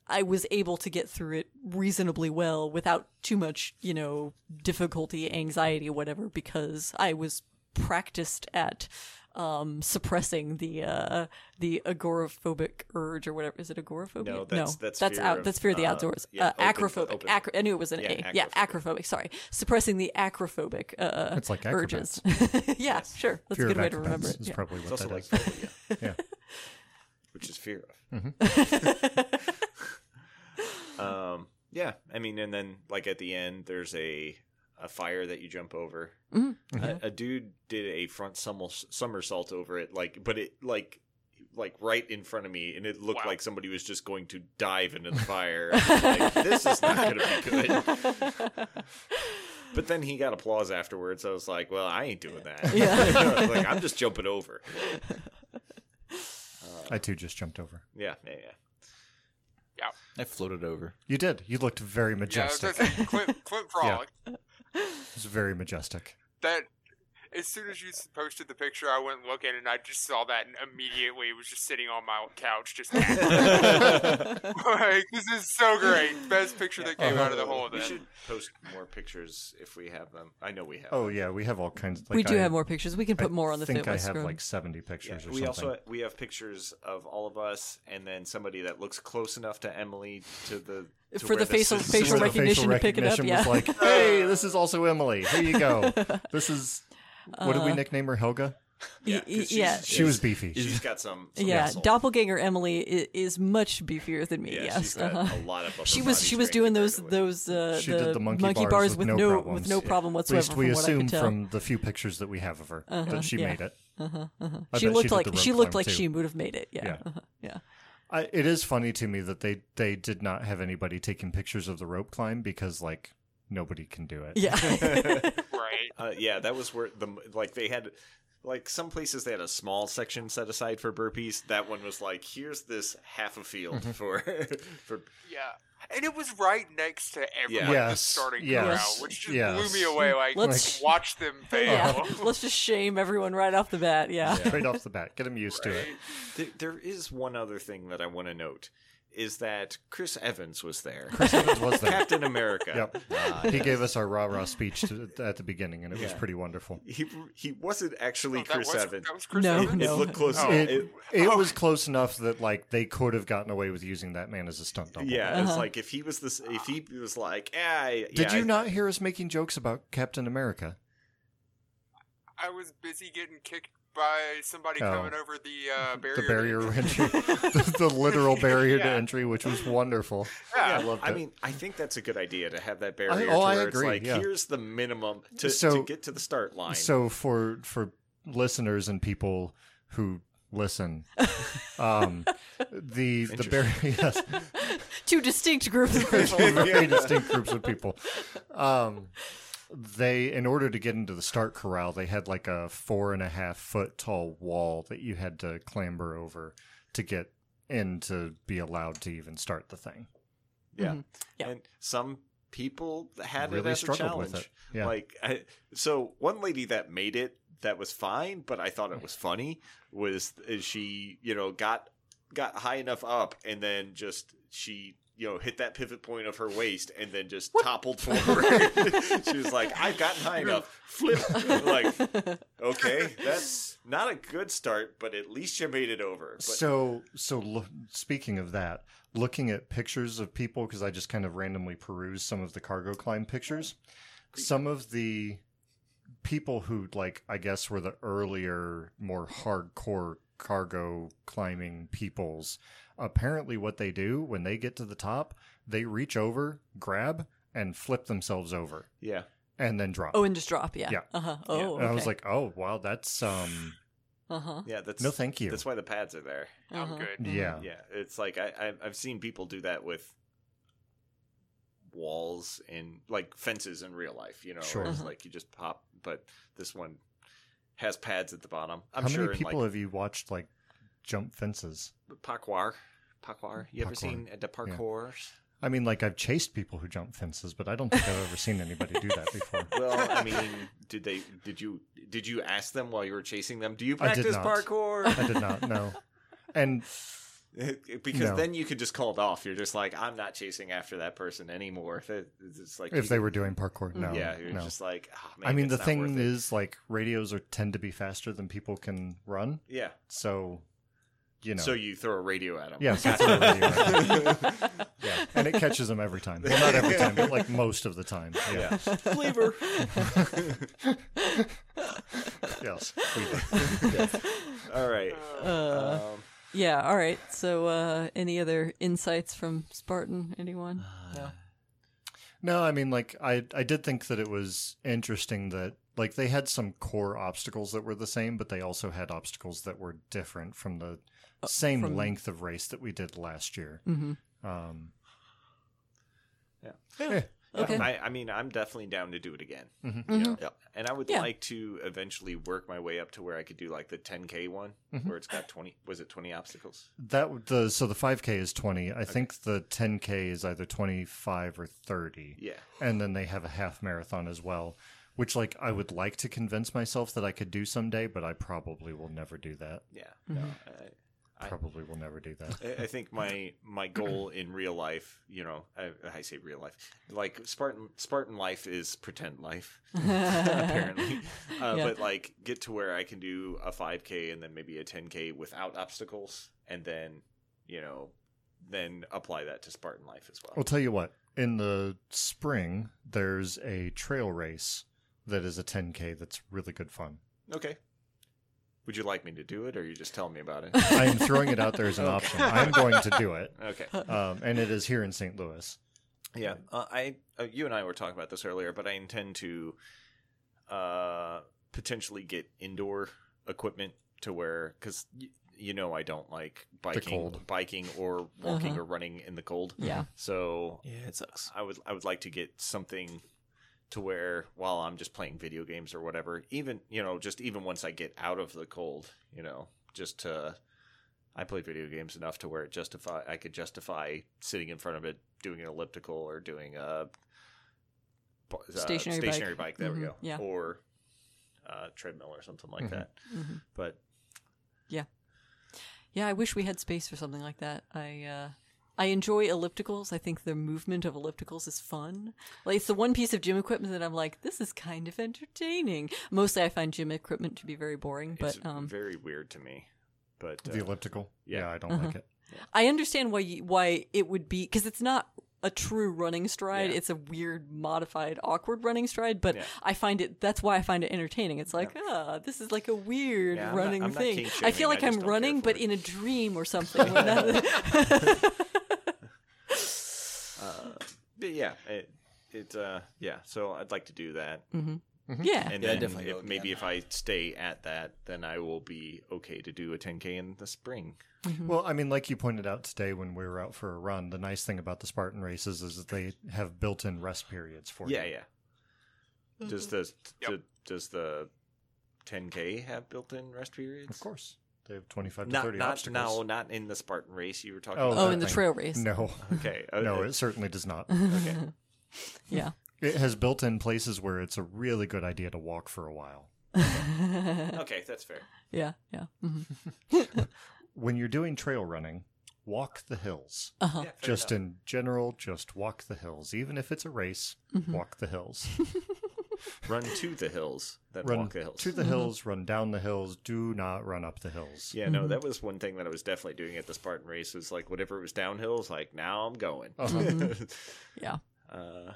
I was able to get through it reasonably well without too much, you know, difficulty, anxiety, whatever, because I was practiced at um suppressing the uh the agoraphobic urge or whatever. Is it agoraphobia No, that's- that's that's fear out of, that's fear of the uh, outdoors. yeah, uh, open- acrophobic. open- Acro- i knew it was an Yeah, a yeah acrophobic. acrophobic sorry. Suppressing the acrophobic uh It's like urges. yeah sure. That's Fear a good way to remember acrobats it. is yeah. probably It's what also that like is. phobia, yeah which is fear of. um, yeah, I mean, and then like at the end, there's a a fire that you jump over. Mm-hmm. A, a dude did a front somersault over it, like, but it like like right in front of me, and it looked Wow. like somebody was just going to dive into the fire. Like, this is not going to be good. But then he got applause afterwards. I was like, well, I ain't doing that. Yeah. like I'm just jumping over. I too just jumped over. Yeah, yeah, yeah. I floated over. You did. You looked very Yeah, I was majestic. gonna say, Clint, Clint Frolic. it was very majestic. That as soon as you posted the picture, I went looking and I just saw that and immediately was just sitting on my couch, just like, this is so great. Best picture that came out of the whole We event. should post more pictures if we have them. I know we have. Oh them. yeah, we have all kinds. Of like, we do I, have more pictures. We can put I more on the Facebook. I think I have screen. like seventy Yeah, pictures or we something. also we have pictures of all of us, and then somebody that looks close enough to Emily to the to For the facial- sis- facial Where the recognition to pick it up, yeah. was like, hey, this is also Emily. Here you go. This is what did we Uh, nickname her? Helga. Yeah, Y- 'cause y- she's- yeah. She was beefy. She's got some. some yeah, muscle. doppelganger Emily is, is much beefier than me. Yeah, yes, she's uh-huh. a lot of. she was she was doing those those uh, She the did the monkey bars with with no no problems. with no Yeah. problem At whatsoever. least we from assume could from the few pictures that we have of her that she yeah. made it. I she looked did like the she looked like too. she would have made it. Yeah, Yeah. uh-huh, yeah. I, it is funny to me that they they did not have anybody taking pictures of the rope climb because like nobody can do it. Yeah. Right. Uh, yeah, that was where the like they had like some places they had a small section set aside for burpees. That one was like, here's this half a field Mm-hmm. for for Yeah. And it was right next to everyone Yeah. Yes, starting yes, corral, which just yes. blew me away. Like, Let's- watch them fail. yeah. Let's just shame everyone right off the bat. Yeah. Right off the bat, get them used to it. There, there is one other thing that I want to note is that Chris Evans was there. Chris Evans was there. Captain America. Yep. he gave us our rah rah speech to, at the beginning, and it was pretty wonderful. He he wasn't actually Oh, Chris was, Evans. That was Chris No, Evans? no. It looked close. Oh. It, It, it was close enough that like they could have gotten away with using that man as a stunt double. yeah, Uh-huh. it's like if he was this, if he was like, yeah, Did you I- not hear us making jokes about Captain America? I was busy getting kicked by somebody Oh. coming over the uh, barrier. The barrier entry, the, the literal barrier to entry, which was wonderful. Yeah. I loved I it. mean, I think that's a good idea to have that barrier. oh, to I agree, It's like, yeah. here's the minimum to, So- to get to the start line. So for for listeners and people who listen, um, the the barrier, yes, Two distinct groups of people. very distinct groups of people. Um, they, in order to get into the start corral, they had like a four and a half foot tall wall that you had to clamber over to get in to be allowed to even start the thing. yeah. Mm-hmm. Yeah. and some people had Really it as a challenge. with it. Yeah. Like, I, so one lady that made it that was fine, but I thought it was funny was is she, you know, got got high enough up and then just she you know hit that pivot point of her waist and then just toppled forward. She was like i've gotten high enough. flip. Like okay that's not a good start but at least you made it over. But so so lo- speaking of that looking at pictures of people because i just kind of randomly perused some of the cargo climb pictures some of the people who like i guess were the earlier more hardcore cargo climbing peoples apparently what they do when they get to the top they reach over grab and flip themselves over yeah and then drop Oh, and just drop. Yeah. Yeah. Uh huh. Oh. and i was like oh wow that's um uh huh. yeah that's no thank you that's why the pads are there I'm Uh-huh. good. yeah Yeah, it's like I, I I've seen people do that with walls and like fences in real life. You know, Sure. it's Uh-huh. like you just pop, but this one has pads at the bottom. I'm how sure many people like have you watched like jump fences parkour, parkour. You ever seen uh, the parkours? I mean, like I've chased people who jump fences, but I don't think I've ever seen anybody do that before. Well, I mean, did they? Did you? Did you ask them while you were chasing them? Do you I did practice not. parkour? I did not No, And because No. then you could just call it off. You're just like, I'm not chasing after that person anymore. It's like if they could- were doing parkour, no, yeah, you're no. just like, oh, man, I mean, it's the not thing is, like radios are tend to be faster than people can run, yeah. so you know. So you throw a radio at them. yes, that's what radio is. yeah, and it catches them every time. Well, not every time, but like most of the time. Yeah. Flavor. Yes. we do. All right. Uh, Um, yeah. All right. So, uh, any other insights from Spartan? Anyone? No, No, I mean, like I I did think that it was interesting that like they had some core obstacles that were the same, but they also had obstacles that were different from the same from- length of race that we did last year. Mm-hmm. Um, Yeah. eh, Okay. I, I mean, I'm definitely down to do it again. Mhm. You know? Mhm. And I would Yeah. like to eventually work my way up to where I could do like the 10k one, Mhm. where it's got 20. Was it 20 obstacles? That the so the 5K is 20. I think the 10K is either 25 or 30. Yeah. And then they have a half marathon as well, which like I would like to convince myself that I could do someday, but I probably will never do that. Yeah. Mm-hmm. No, I, I- Probably will never do that. I I think my my goal in real life, you know, I, I say real life, like Spartan Spartan life is pretend life, apparently. Uh, Yeah. But like, get to where I can do a 5K and then maybe a 10K without obstacles, and then, you know, then apply that to Spartan life as well. I'll tell you what. In the spring, there's a trail race that is a 10K that's really good fun. Okay. Would you like me to do it, or are you just telling me about it? I am throwing it out there as an option. I'm going to do it. okay. Um, and it is here in St. Louis. Yeah, uh, I uh, you and I were talking about this earlier, but I intend to uh, potentially get indoor equipment to where because y- you know I don't like biking, cold. biking or walking Uh-huh. or running in the cold. Yeah. So Yeah, it sucks. I would I would like to get something to where while I'm just playing video games or whatever, even you know just even once I get out of the cold, you know, just to I play video games enough to where it justify I could justify sitting in front of it doing an elliptical or doing a uh, Stationary bike. stationary bike. There we Mhm, go. yeah. Or uh, treadmill or something like Mhm. that. Mhm. But yeah, Yeah, I wish we had space for something like that. I uh I enjoy ellipticals. I think the movement of ellipticals is fun. Like it's the one piece of gym equipment that I'm like, this is kind of entertaining. Mostly I find gym equipment to be very boring, but it's um very weird to me. But The uh, elliptical. yeah. Yeah, I don't Uh-huh. like it. I understand why you, why it would be cuz it's not a true running stride. Yeah. It's a weird modified awkward running stride, but Yeah. I find it that's why I find it entertaining. It's like, ah, this is like a weird Yeah, I'm not- running I'm not thing. I feel like I I'm just don't care running but it. in a dream or something. when that- uh, but yeah, it, it uh, yeah. So I'd like to do that. Mhm. Mhm. Yeah. and Yeah, then definitely if, maybe if I stay at that, then I will be okay to do a 10k in the spring. Well, I mean, like you pointed out today when we were out for a run, the nice thing about the Spartan races is that they have built-in rest periods for Yeah, you. yeah. Does the Yep. do- does the 10k have built-in rest periods? Of course, they have twenty-five to Not thirty not obstacles. no, not in the Spartan race you were talking Oh, about. Oh, that in the trail race. No, Okay. uh, no, it certainly does not. okay. Yeah. It has built-in places where it's a really good idea to walk for a while. Okay, that's fair. Yeah, yeah. hmm When you're doing trail running, walk the hills. Uh-huh. Yeah, Just enough. in general, just walk the hills. Even if it's a race, Mm-hmm. walk the hills. Run to the hills, then run walk the hills. to the hills, run down the hills. Do not run up the hills. Yeah, no, that was one thing that I was definitely doing at the Spartan race. Was like whatever it was downhill, it's like now I'm going. Uh-huh. Yeah. uh,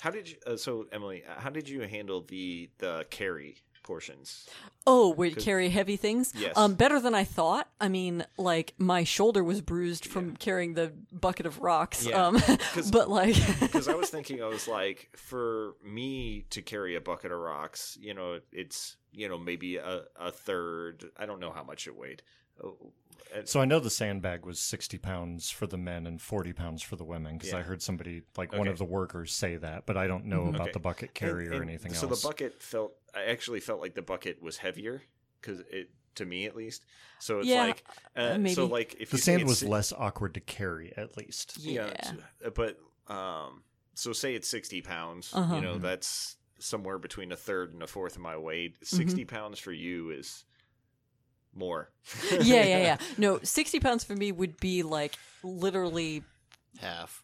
how did you? Uh, so Emily, uh, how did you handle the the carry portions? Oh, where you carry heavy things? Yes. Um, better than I thought. I mean, like my shoulder was bruised from carrying the bucket of rocks. Yeah. Um, but like, Because I was thinking, I was like, for me to carry a bucket of rocks, you know, it's you know maybe a, a third. I don't know how much it weighed. And- So I know the sandbag was 60 pounds for the men and 40 pounds for the women because I heard somebody, like one of the workers, say that, but I don't know about Okay. the bucket carry and- or and anything so else. So the bucket felt. I actually felt like the bucket was heavier because it to me at least. So it's Yeah, like uh, maybe. so like if the you sand was si- less awkward to carry, at least. yeah, Yeah. uh, but um, so say it's sixty pounds. Uh-huh. You know that's somewhere between a third and a fourth of my weight. 60 Mm-hmm. pounds for you is more. yeah, yeah, yeah. No, sixty pounds for me would be like literally Half.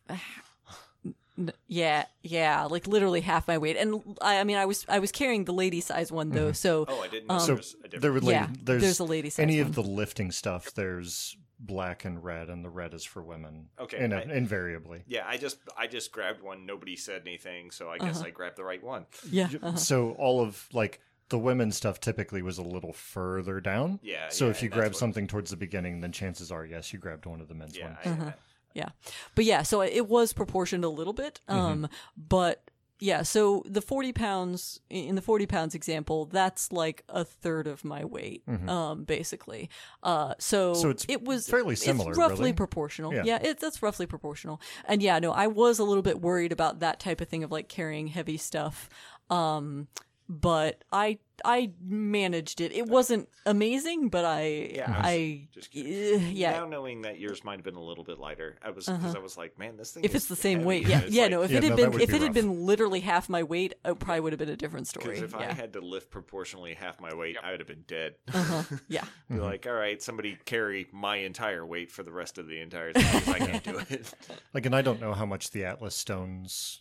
Yeah, yeah, like literally half my weight. And I, I mean, I was I was carrying the lady size one though, so Oh, I didn't know Um, there was a difference. There would Yeah, there's, there's a lady size Any one. of the lifting stuff, there's black and red, and the red is for women. Okay, In I- invariably. yeah, I just I just grabbed one. Nobody said anything, so I guess Uh-huh. I grabbed the right one. yeah, uh-huh. So all of like the women's stuff typically was a little further down. Yeah. So yeah, if you and grab something towards the beginning, then chances are yes, you grabbed one of the men's yeah, ones. I, Uh-huh. yeah. But yeah, so it was proportioned a little bit. Mm-hmm. Um, but yeah. So the forty pounds in the forty pounds example, that's like a third of my weight, um, basically. Uh, so Mm-hmm. So it's it was fairly similar, It's roughly really. proportional. Yeah. Yeah, it's that's roughly proportional. And yeah, no, I was a little bit worried about that type of thing of like carrying heavy stuff. Um, but I I managed it. It wasn't amazing, but I Yeah, I was I, just uh, yeah. Now knowing that yours might have been a little bit lighter, I was because I was like, man, this thing. if is it's the same heavy. weight, yeah, yeah, like- no. If Yeah, it had no, been, if be it had been literally half my weight, it probably would have been a different story. Because if I had to lift proportionally half my weight, I would have been dead. uh-huh. yeah, Be like, all right, somebody carry my entire weight for the rest of the entire thing. 'cause I can't do it. Like, and I don't know how much the Atlas stones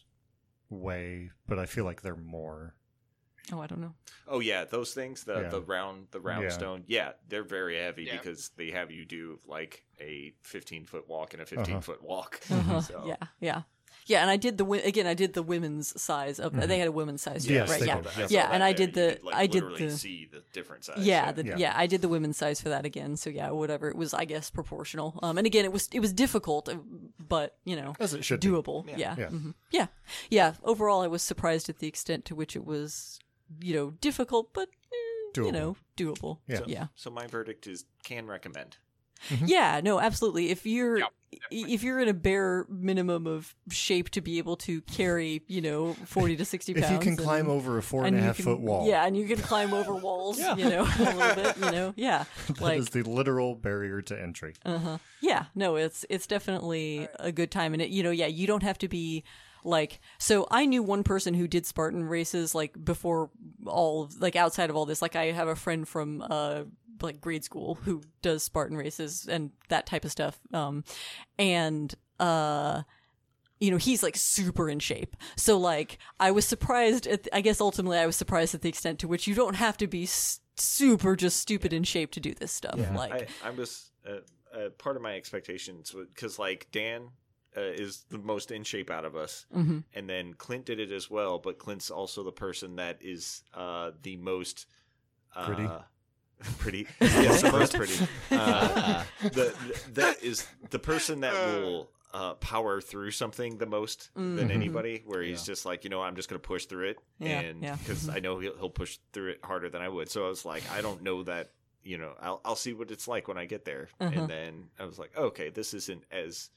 weigh, but I feel like they're more. Oh, I don't know. Oh yeah, those things, the Yeah. the round the round Yeah. stone, yeah, they're very heavy Yeah. because they have you do like a 15 foot walk and a 15 foot walk. Uh-huh. So, Yeah, yeah, yeah. And I did the wi- again. I did the women's size of. They had a women's size, too, Yes, right? they Yeah, did. I saw yeah. that And I there. did You the. could, like, I did literally the. see the different size. Yeah, the, Yeah. yeah, I did the women's size for that again. So yeah, whatever it was, I guess proportional. Um, and again, it was it was difficult, uh, but you know, As it should be. doable. Yeah, Yeah. mhm. yeah, yeah. Overall, I was surprised at the extent to which it was, you know, difficult, but eh, you know, doable. Yeah. So, yeah. so my verdict is can recommend. Yeah, no, absolutely. If you're Yeah, if you're in a bare minimum of shape to be able to carry, you know, forty to sixty pounds, If you can and- climb over a four and and a half can- foot wall, yeah, and you can climb over walls, you know, a little bit, you know, yeah, that like is the literal barrier to entry. uh-huh. Yeah, no, it's it's definitely a good time, and it you know, yeah, you don't have to be like. So I knew one person who did Spartan races like before all of, like outside of all this. Like I have a friend from uh like grade school who does Spartan races and that type of stuff. Um, and uh you know he's like super in shape so like i was surprised at i guess ultimately i was surprised at the extent to which you don't have to be s- super just stupid in shape to do this stuff like I, I was uh, uh, part of my expectations because like Dan uh, is the most in shape out of us, Mm-hmm. and then Clint did it as well. But Clint's also the person that is uh, the most uh, Pretty? pretty, yes, the most pretty. Uh, the, that is the person that will. Uh, power through something the most than anybody, where he's just like, you know, I'm just going to push through it, Mm-hmm. Yeah, and yeah. because I know he'll, he'll push through it harder than I would. So I was like, I don't know that you know, I'll I'll see what it's like when I get there. Uh-huh. And then I was like, okay, this isn't as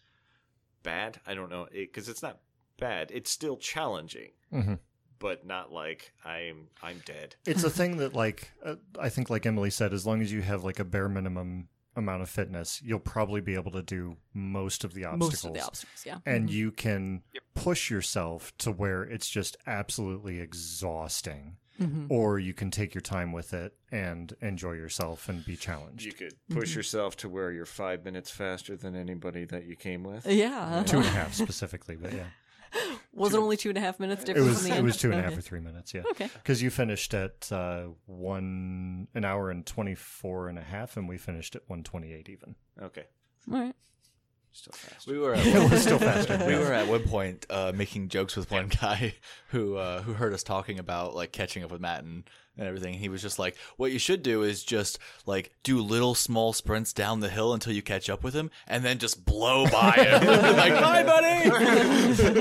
bad. I don't know because it's not bad. It's still challenging, Mhm. but not like I'm I'm dead. It's a thing that, like, uh, I think, like Emily said, as long as you have like a bare minimum amount of fitness, you'll probably be able to do most of the obstacles. most of the obstacles yeah and you can push yourself to where it's just absolutely exhausting Mm-hmm. or you can take your time with it and enjoy yourself and be challenged. You could push yourself to where you're five minutes faster than anybody that you came with. yeah. Two and a half specifically but yeah. Was it only two and a half minutes it was in the it end? was two and a half Okay. or three minutes yeah. Okay. Because you finished at uh, one an hour and 24 and a half and we finished at 128 even. Okay, all right still fast. We were at it was still faster we were at one point uh, making jokes with one guy who uh, who heard us talking about like catching up with Matt and, and everything. He was just like, "What you should do is just like do little small sprints down the hill until you catch up with him, and then just blow by him." like, bye, buddy.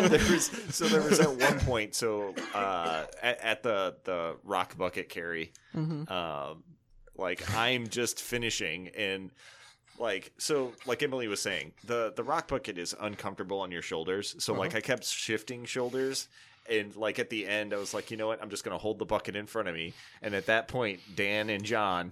there was, so there was at one point so uh, at, at the the rock bucket carry um, like i'm just finishing and like so like emily was saying the the rock bucket is uncomfortable on your shoulders. So like uh-huh. i kept shifting shoulders and like at the end i was like you know what? I'm just gonna hold the bucket in front of me. And at that point dan and johnn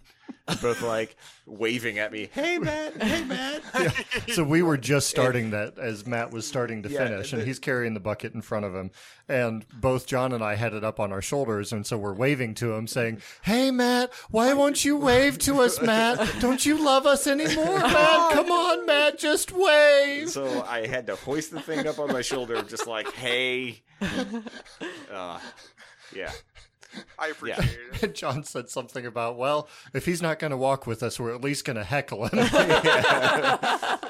both like waving at me hey matt hey matt so we were just starting that as Matt was starting to Yeah, finish, and the- he's carrying the bucket in front of him. And both Johnn and I had it up on our shoulders, and so we're waving to him, saying, "Hey, Matt, why won't you wave to us, Matt? Don't you love us anymore, Matt? Come on, Matt, just wave." So I had to hoist the thing up on my shoulder, just like, hey. Uh, yeah. I appreciate it. Johnn said something about, "Well, if he's not going to walk with us, we're at least going to heckle him."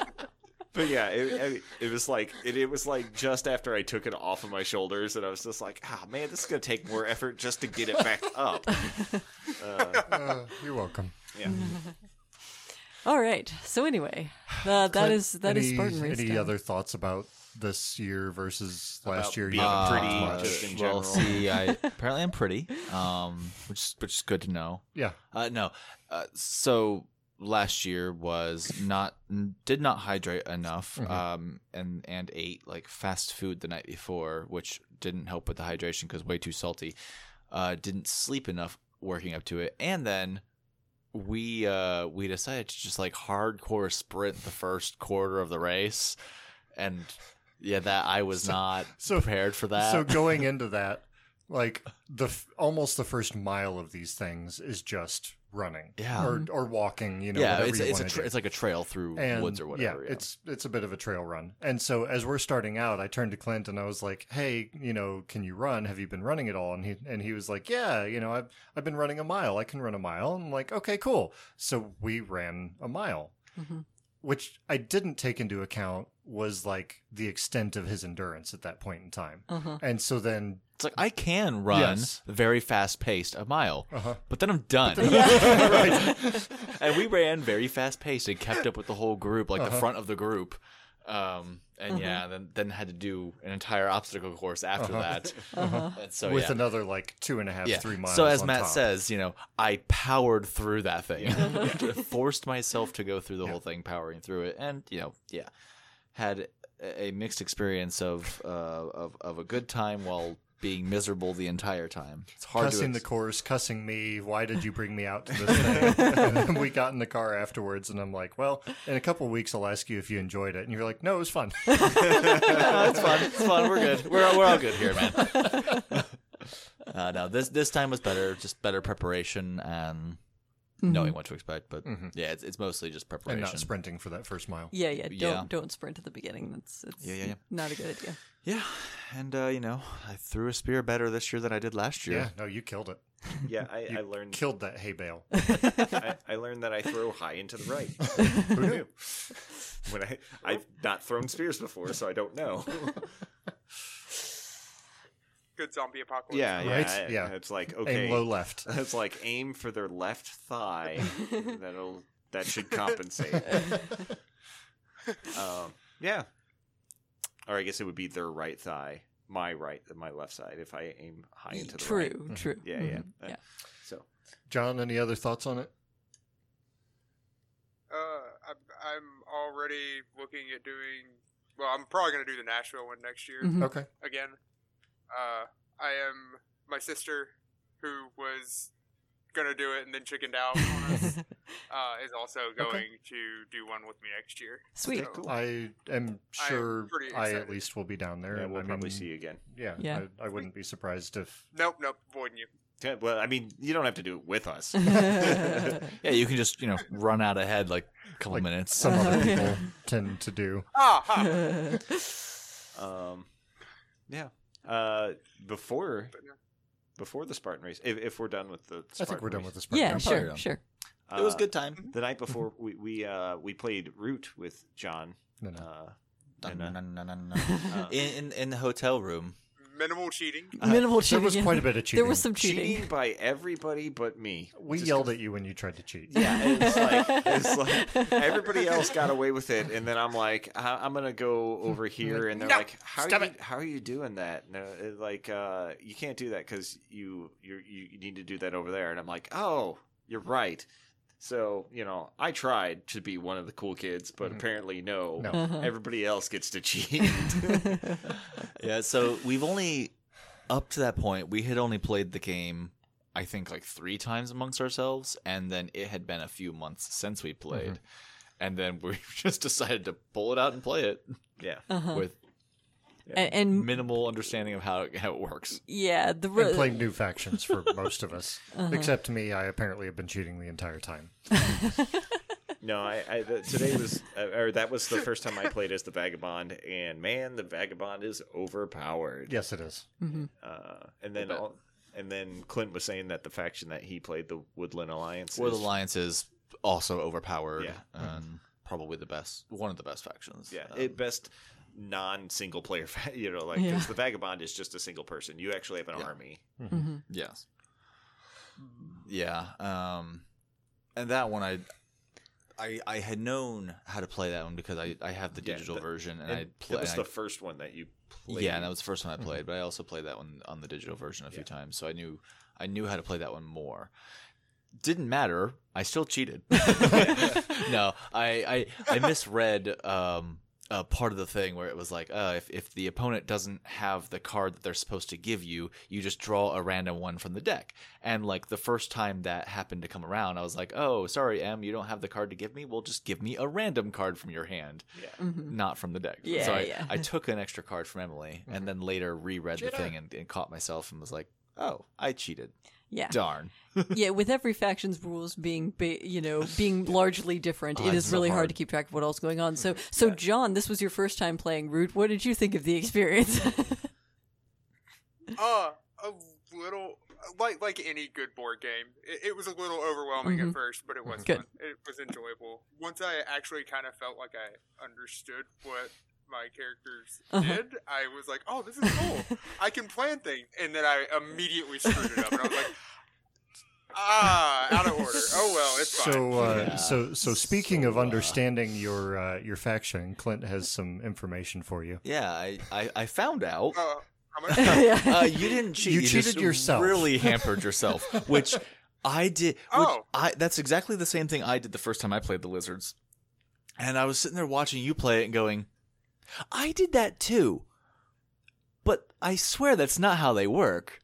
But yeah, it, it, it was like it, it was like just after I took it off of my shoulders, and I was just like, "Ah, man, this is gonna take more effort just to get it back up." Uh, you're welcome. Yeah, all right so anyway uh, that Clint, is that is any, spartan race Any time. other thoughts about this year versus About last year? You being haven't pretty, talked much. just in well, see, I apparently I'm pretty, um, which is, which is good to know. Yeah. Uh, no, uh, so last year was not did not hydrate enough, Mhm. um, and and ate like fast food the night before, which didn't help with the hydration because way too salty. Uh, didn't sleep enough working up to it, and then we uh we decided to just like hardcore sprint the first quarter of the race, and yeah, that I was not so- prepared for that. So going into that, like the almost the first mile of these things is just running, Yeah. or or walking. You know, yeah, whatever it's you it's a tra- it's like a trail through and woods or whatever. Yeah, it's it's a bit of a trail run. And so as we're starting out, I turned to Clint and I was like, "Hey, you know, can you run? Have you been running at all?" And he and he was like, "Yeah, you know, I've I've been running a mile. I can run a mile." And I'm like, "Okay, cool." So we ran a mile, Mhm. Which I didn't take into account was like the extent of his endurance at that point in time. Uh-huh. And so then, It's like I can run Yes. very fast paced a mile, uh-huh. but then I'm done. right. and we ran very fast paced and kept up with the whole group, like the Uh-huh. front of the group. Um, and yeah, then then had to do an entire obstacle course after Uh-huh. that. Uh-huh. And so with yeah. another like two and a half, yeah. three miles. So as on Matt top. says, you know, I powered through that thing, forced myself to go through the whole thing, powering through it, and you know, yeah, had a a mixed experience of uh, of of a good time while being miserable the entire time. It's hard cussing to the course, cussing me. Why did you bring me out to this thing? and then we got in the car afterwards, and I'm like, "Well, in a couple of weeks, I'll ask you if you enjoyed it." And you're like, "No, it was fun." no, it's fun. It's fun. We're good. We're we're all good here, man. Uh, no, this this time was better. Just better preparation and knowing what to expect. But Mhm. yeah, it's it's mostly just preparation. and not sprinting for that first mile. Yeah, yeah. Don't Yeah. don't sprint at the beginning. That's it's Yeah, yeah, yeah. not a good idea. Yeah, and uh, you know, I threw a spear better this year than I did last year. Yeah, no, you killed it. Yeah, I, You I learned. killed that hay bale. I, I learned that I throw high into the right. Who knew? When I I've not thrown spears before, so I don't know. Good zombie apocalypse. yeah, yeah, Right? I- Yeah. It's like okay, Aim low left. It's like aim for their left thigh. That'll that should compensate. um, yeah. Or I guess it would be their right thigh, my right, my left side. If I aim high into the true, right. true. Yeah, yeah. Mhm. Uh, yeah. So Johnn, any other thoughts on it? Uh, I'm, I'm already looking at doing. Well, I'm probably going to do the Nashville one next year Mhm. Okay. again. Uh, I am my sister, who was going to do it and then chickened out on us, uh, is also going to do one with me next year. Sweet. So, I am sure pretty I at least will be down there. yeah, we'll I probably mean, see you again. Yeah, Yeah. I, I wouldn't be surprised if. Nope, nope, avoiding you. Yeah, well, I mean, you don't have to do it with us. Yeah, you can just you know run out ahead like a couple Like minutes. Some other people tend to do. Ah, ha. Um, yeah. Uh, before before the Spartan race, if, if we're done with the, I think we're done with the Spartan. yeah, now. sure, done. sure. Uh, it was a good time. The night before, we we uh we played Root with Johnn. No, no. Uh, and, uh, in in the hotel room. Minimal cheating. Minimal cheating. There cheating. was quite a bit of cheating. There was some cheating. cheating by everybody but me. We Just yelled 'cause- at you when you tried to cheat. Yeah, it's like it's like everybody else got away with it, and then I'm like, I- I'm gonna go over here, and they're No, like, How are you, how are you doing that? No, it's like, uh, you can't do that because you you you need to do that over there, and I'm like, Oh, you're right. So you know, I tried to be one of the cool kids, but Mhm. apparently no. No. Uh-huh. Everybody else gets to cheat. Yeah, so we've only up to that point we had only played the game I think like 3 times amongst ourselves and then it had been a few months since we played. And then we just decided to pull it out and play it yeah. Uh-huh. with and, and minimal understanding of how how it works. yeah, the And re- playing new factions for most of us, Uh-huh. except me. I apparently have been cheating the entire time. No, I, I the, today was uh, or that was the first time I played as the vagabond, and man, the vagabond is overpowered. Yes, it is. Mhm. Uh, and then all, and then Clint was saying that the faction that he played, the Woodland Alliance, World is- Alliance is also overpowered Yeah. and probably the best one of the best factions. yeah, Um, it best non-single player, you know, like 'cause Yeah. the vagabond is just a single person. You actually have an Yeah. army. Mhm. Yes. Yeah. Um, and that one I, I, I had known how to play that one because I, I have the Yeah, digital version and, And I that played. was the first one that you played. yeah, and that was the first one I played, but I also played that one on the digital version a few times, so I knew I knew how to play that one more. Didn't matter. I still cheated. no, I I, I misread um, uh, part of the thing where it was like, uh, if if the opponent doesn't have the card that they're supposed to give you, you just draw a random one from the deck. And like the first time that happened to come around, I was like, oh, sorry, Em, you don't have the card to give me. Well, just give me a random card from your hand, not from the deck. Yeah, so I, yeah. I took an extra card from Emily, and then later reread the thing and, and caught myself and was like, oh, I cheated. Yeah. Darn. yeah, with every faction's rules being, ba- you know, being largely different, Oh, it's really hard. hard. to keep track of what else is going on. So, so Johnn, this was your first time playing Root. What did you think of the experience? Uh, a little like like any good board game. It, it was a little overwhelming Mhm. at first, but it was Good. fun. It was enjoyable. Once I actually kind of felt like I understood what my characters Uh-huh. did, I was like, "Oh, this is cool. I can plan things." And then I immediately screwed it up, and I was like, "Ah, out of order. Oh well, it's fine." So, uh, Yeah. so, so speaking of So, uh, understanding your uh, your faction, Clint has some information for you. Yeah, I, I, I found out. uh, how much? Uh, you didn't cheat. You just cheated yourself. Really hampered yourself, which I did. Which Oh. I that's exactly the same thing I did the first time I played the Lizards, and I was sitting there watching you play it and going, I did that too, but I swear that's not how they work.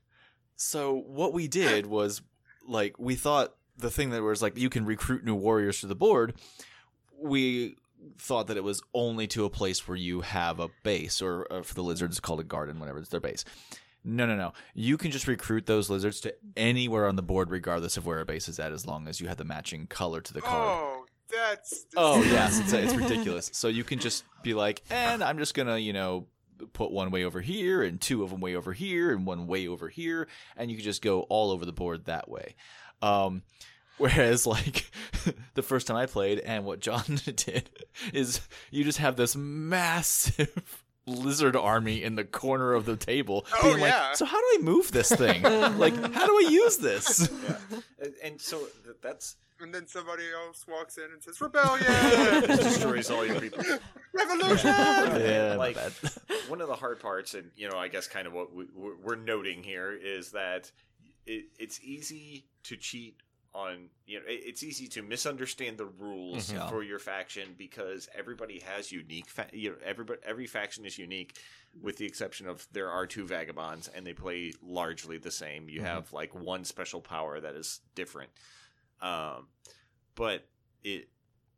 So what we did was like we thought the thing that was like you can recruit new warriors to the board. We thought that it was only to a place where you have a base, or, uh for the lizards, it's called a garden, whenever it's their base. No, no, no. You can just recruit those lizards to anywhere on the board, regardless of where a base is at, as long as you have the matching color to the card. Oh, that's. Oh yes, it's, it's ridiculous. So you can just be like, and I'm just gonna, you know, put one way over here, and two of them way over here, and one way over here, and you can just go all over the board that way. Um, whereas, like the first time I played, and what Johnn did is, you just have this massive. Lizard army in the corner of the table. Oh, being like, yeah. so how do I move this thing? like, how do I use this? And, and so that's And then somebody else walks in and says, "Rebellion, destroys all your people. revolution." Yeah, like bad. one of the hard parts, and you know, I guess kind of what we, we're we're noting here is that it, it's easy to cheat on. You know, it, it's easy to misunderstand the rules Mhm. for your faction because everybody has unique. Fa- you know, everybody every faction is unique, with the exception of there are two vagabonds, and they play largely the same. You have like one special power that is different. Um, but it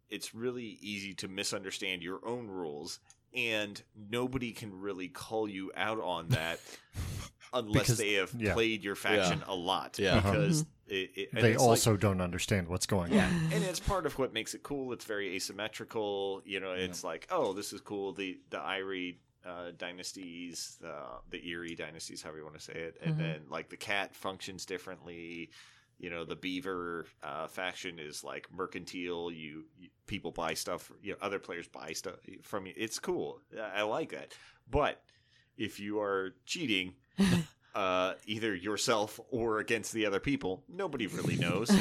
it's really easy to misunderstand your own rules and nobody can really call you out on that unless Because- they have yeah. played your faction a lot Yeah. because it, it, They it's like- also don't understand what's going yeah, on. and it's part of what makes it cool. It's very asymmetrical. You know, it's like, oh, this is cool. The the Eyrie uh, dynasties, the the Eyrie dynasties, however you want to say it, and Mhm. then like the cat functions differently. You know, the Beaver uh, faction is like mercantile. You, you people buy stuff. You know, other players buy stuff from you. It's cool. I I like that. But if you are cheating. Uh, either yourself or against the other people, nobody really knows.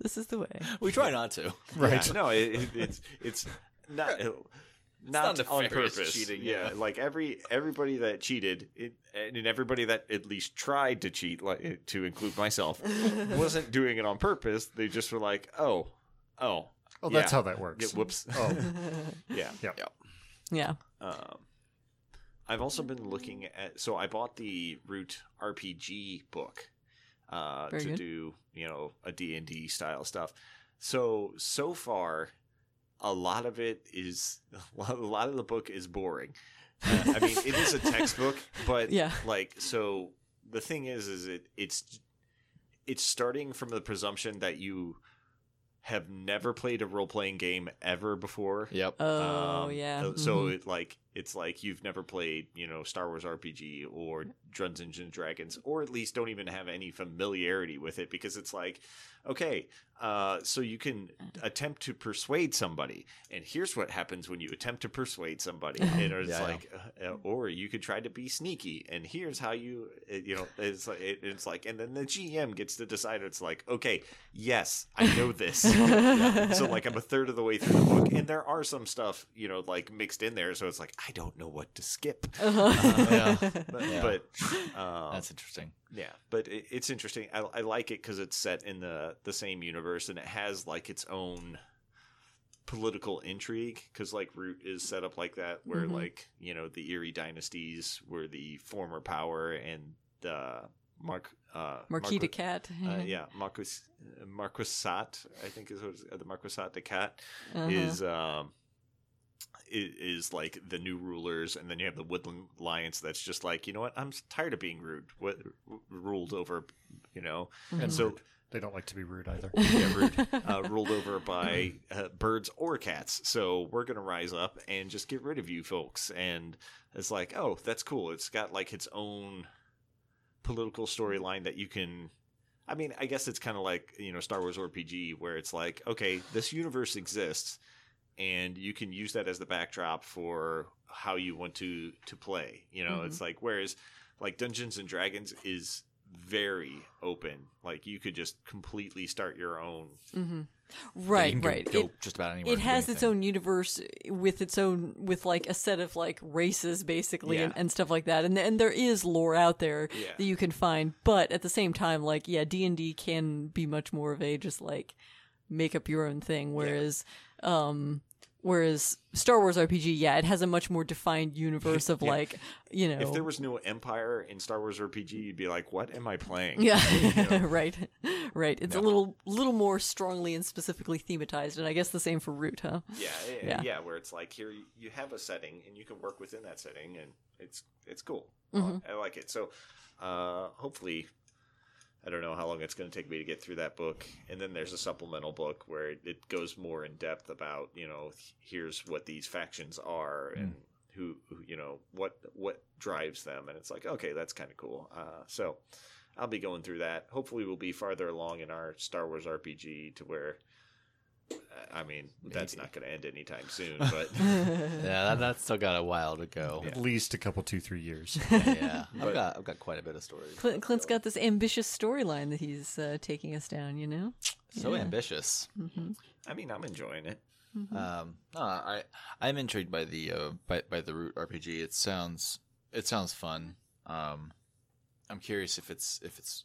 this is the way. We try not to. Right. Yeah, no, it, it, it's it's not not, not on purpose. cheating, yeah. yeah. like every everybody that cheated, it, and everybody that at least tried to cheat, like to include myself, wasn't doing it on purpose. They just were like, oh, oh, Oh, that's how that works. Yeah, whoops. Oh, Yeah. Yeah. Yeah. Um, I've also been looking at. So I bought the Root RPG book uh, Very to good. do you know a D and D style stuff. So so far, a lot of it is a lot, of the book is boring. Uh, I mean, it is a textbook, but Yeah. like so. The thing is, is it it's it's starting from the presumption that you have never played a role playing game ever before. Yep. Oh Um, yeah. So Mhm. it like it's like you've never played, you know, Star Wars RPG or Dungeons and Dragons, or at least don't even have any familiarity with it because it's like, okay, uh, so you can attempt to persuade somebody, and here's what happens when you attempt to persuade somebody, and it's Yeah, like, uh, uh, or you could try to be sneaky, and here's how you, uh, you know, it's like, it, it's like, and then the GM gets to decide. It's like, okay, yes, I know this. so like I'm a third of the way through the book, and there are some stuff, you know, like mixed in there, so it's like I don't know what to skip. Yeah. But, Yeah. but um, That's interesting. yeah, but it, it's interesting. I, I like it because it's set in the the same universe and it has like its own political intrigue. Because like Root is set up like that, where Mhm. like you know the Eyrie dynasties were the former power, and uh, Mark uh, Marquis de Cat. uh, yeah, Marquis Marquisat, I think is what it's- uh, the Marquisat de Cat Uh-huh. is um i- is like the new rulers, and then you have the Woodland Alliance. That's just like you know what I'm tired of being rude, what ruled over, you know, Mm-hmm. and so They don't like to be rude either. yeah, rude, uh, ruled over by uh, birds or cats. So we're gonna rise up and just get rid of you folks. And it's like, oh, that's cool. It's got like its own political storyline that you can. I mean, I guess it's kind of like you know Star Wars RPG, where it's like, okay, this universe exists, and you can use that as the backdrop for how you want to to play. You know, it's like whereas like Dungeons and Dragons is very open. Like you could just completely start your own. hmm You Right, can right. go It, just about anywhere. it has its own universe with its own with like a set of like races basically and, Yeah. and stuff like that and and there is lore out there Yeah. that you can find but at the same time like yeah d&d can be much more of a just like make up your own thing whereas um whereas star wars rpg yeah it has a much more defined universe of Yeah. like you know If there was no Empire in Star Wars RPG, you'd be like, "What am I playing?" yeah right right it's a little little more strongly and specifically thematized and i guess the same for root huh Yeah, yeah, Yeah. yeah. Where it's like here you- you have a setting and you can work within that setting, and it's it's cool. Mm-hmm. I like it. So, uh, hopefully, I don't know how long it's going to take me to get through that book. And then there's a supplemental book where it, goes more in depth about you know here's what these factions are and who, who you know what what drives them, and it's like okay, that's kind of cool. Uh, so. I'll be going through that. Hopefully, we'll be farther along in our Star Wars RPG to where I mean, that's not going to end anytime soon, but Yeah, that, that's still got a while to go. At least a couple, two, three years. Yeah, yeah. I've But- got I've got quite a bit of stories. Clint, Clint's got this ambitious storyline that he's uh, taking us down, you know? So Yeah. ambitious. I mean, I'm enjoying it. Um, no, I I'm intrigued by the uh, by by the root RPG. It sounds it sounds fun. Um, I'm curious if it's if it's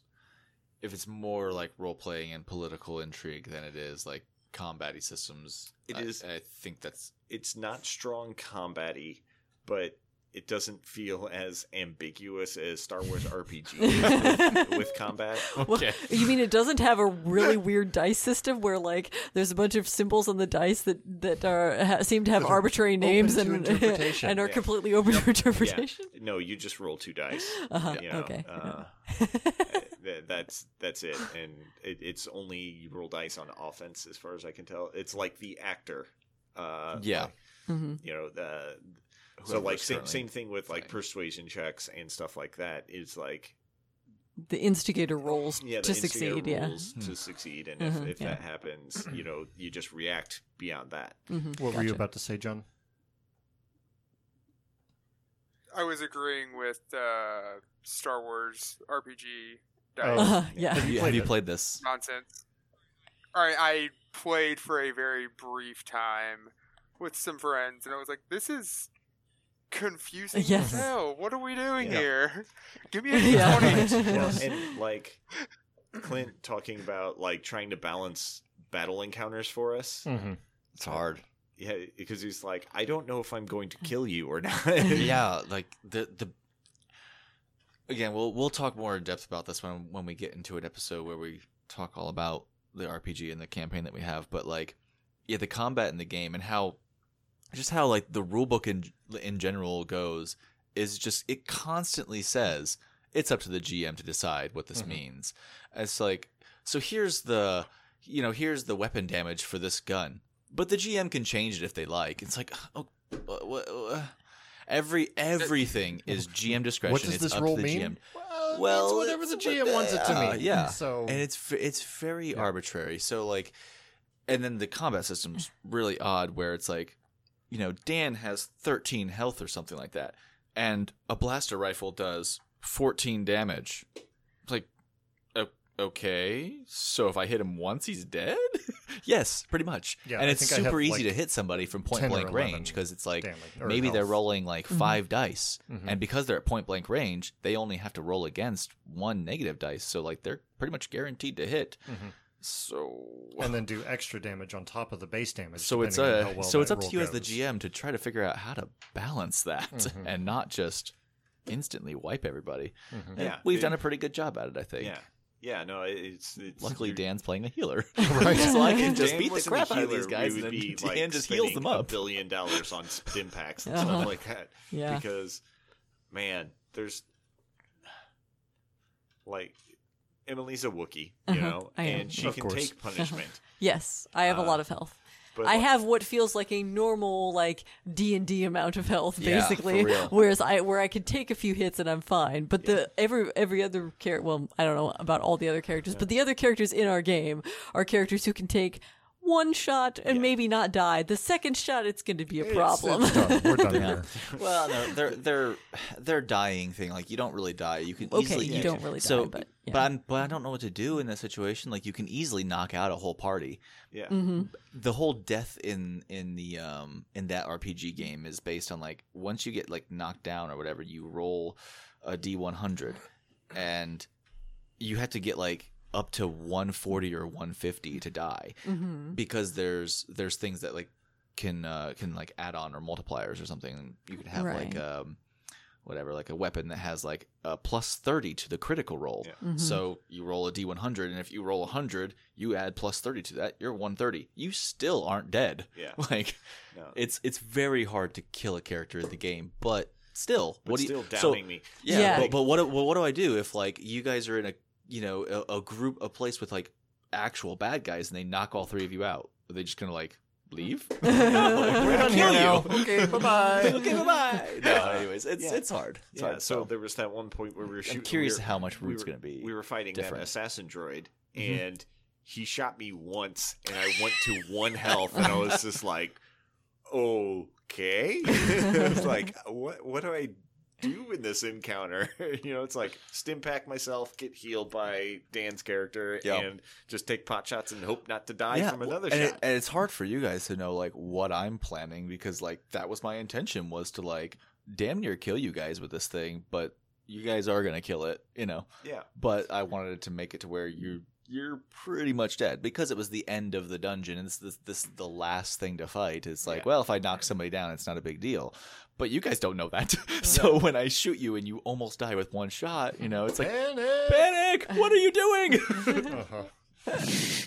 if it's more like role playing and political intrigue than it is like combat systems. It I, is- I think that's It's not strong combat-y, but it doesn't feel as ambiguous as Star Wars RPG with, with combat. Well, you mean it doesn't have a really weird dice system where like there's a bunch of symbols on the dice that that are ha- seem to have arbitrary names and and are Yeah. completely open to Yeah. interpretation? No, you just roll two dice. Uh-huh, You know, okay. uh, th- that's that's it, and it, it's only you roll dice on offense, as far as I can tell. It's like the actor. Uh, Yeah. like, hmm you know the. So like same, same thing with like playing. persuasion checks and stuff like that is like The instigator rolls yeah, the to instigator succeed. Yeah. rules to succeed, and if, Mhm, if yeah. that happens, you know, you just react beyond that. hmm What were you about to say, Johnn? I was agreeing with uh, Star Wars RPG dice. Uh, yeah. have you, played have you played this? nonsense. All right, I played for a very brief time with some friends, and I was like, "This is confusing Yes. as hell. What are we doing Yeah. here? Give me a Yeah. d20." Yes. and like Clint talking about like trying to balance battle encounters for us. Mm-hmm. It's hard. Yeah, because he's like, I don't know if I'm going to kill you or not. yeah, like the the again, we'll we'll talk more in depth about this when when we get into an episode where we talk all about the RPG and the campaign that we have. But like, yeah, the combat in the game and how just how like the rulebook in in general goes is just it constantly says it's up to the GM to decide what this Mhm. means. It's like so here's the you know here's the weapon damage for this gun, but the GM can change it if they like. It's like oh, what, what, Every uh, everything is GM discretion. What does It's this up to rule the mean? GM. Well, Well, it's whatever the GM wants it to the- mean. yeah. So and it's it's very arbitrary. So like, and then the combat system's really odd, where it's like, you know, Dan has 13 health or something like that, and a blaster rifle does 14 damage. It's like, okay, so if I hit him once, he's dead. yes, pretty much. Yeah, and I it's think I have, super easy like, to hit somebody from point point blank range because it's like damage, or maybe they're rolling like five dice, Mhm. and because they're at point blank range, they only have to roll against one negative dice. So like they're pretty much guaranteed to hit. Mhm. So and then do extra damage on top of the base damage. so it's depending on uh how well so it's up to roll you as the. GM to try to figure out how to balance that Mhm. and not just instantly wipe everybody. Mhm. Yeah, we've it- done a pretty good job at it, I think. Yeah, yeah. No, it's, it's Luckily, you're- Dan's playing a healer, Right. so I can just Dan beat the crap a out of healer, these guys, and then be, like, Dan just heals them up. A billion dollars on stim packs and Uh-huh. stuff like that. Yeah. Because, man, there's like Emily's a Wookie, you Uh-huh, know, and she Of can course. take punishment. Yes, I have a Uh, lot of health. But I like- have what feels like a normal like D and D amount of health, Yeah, basically. Whereas I where I could take a few hits and I'm fine. But the every every other character, well, I don't know about all the other characters, but the other characters in our game are characters who can take one shot and maybe not die. The second shot, it's going to be a problem. It's done. We're done Yeah. here. Well, no, they're they're they're dying thing. Like you don't really die. You can okay, easily you don't really die, so, but yeah. but I'm but I don't know what to do in that situation. Like you can easily knock out a whole party. yeah, hmm The whole death in in the um in that RPG game is based on like once you get like knocked down or whatever, you roll a D100 and you have to get like up to 140 or 150 to die hmm because there's there's things that like can uh, can like add on or multipliers or something. You can have like Right. um whatever like a weapon that has like a plus 30 to the critical roll. Yeah. Mm-hmm. So you roll a d100 and if you roll 100, you add plus 30 to that, you're 130. You still aren't dead. yeah. Like No. it's it's very hard to kill a character in the game, but still, But what do still you so- downing me. yeah, Yeah. But, but what well, what do I do if like you guys are in a you know a, a group a place with like actual bad guys and they knock all three of you out? Are they just gonna like leave? no, like, we're gonna kill you. Okay, bye bye. okay, bye bye. No, anyways, it's Yeah. it's hard. It's yeah, hard. so there was that one point where we were shooting. I'm curious we were, how much we Root's were- gonna be. We were fighting different. that assassin droid, Mhm. and he shot me once, and I went to one health, and I was just like, okay. it's like, what? What do I do in this encounter? you know, it's like stim pack myself, get healed by Dan's character, Yeah. and just take pot shots and hope not to die yeah, from another and, it- shot. and it's hard for you guys to know like what I'm planning because like that was my intention was to like damn near kill you guys with this thing, but you guys are gonna kill it, you know. yeah, But I wanted to make it to where you you're pretty much dead because it was the end of the dungeon and it's this this the last thing to fight. It's like, Yeah. well, if I knock somebody down, it's not a big deal. But you guys don't know that. so when I shoot you and you almost die with one shot, you know, it's like Panic. panic. What are you doing? Uh-huh.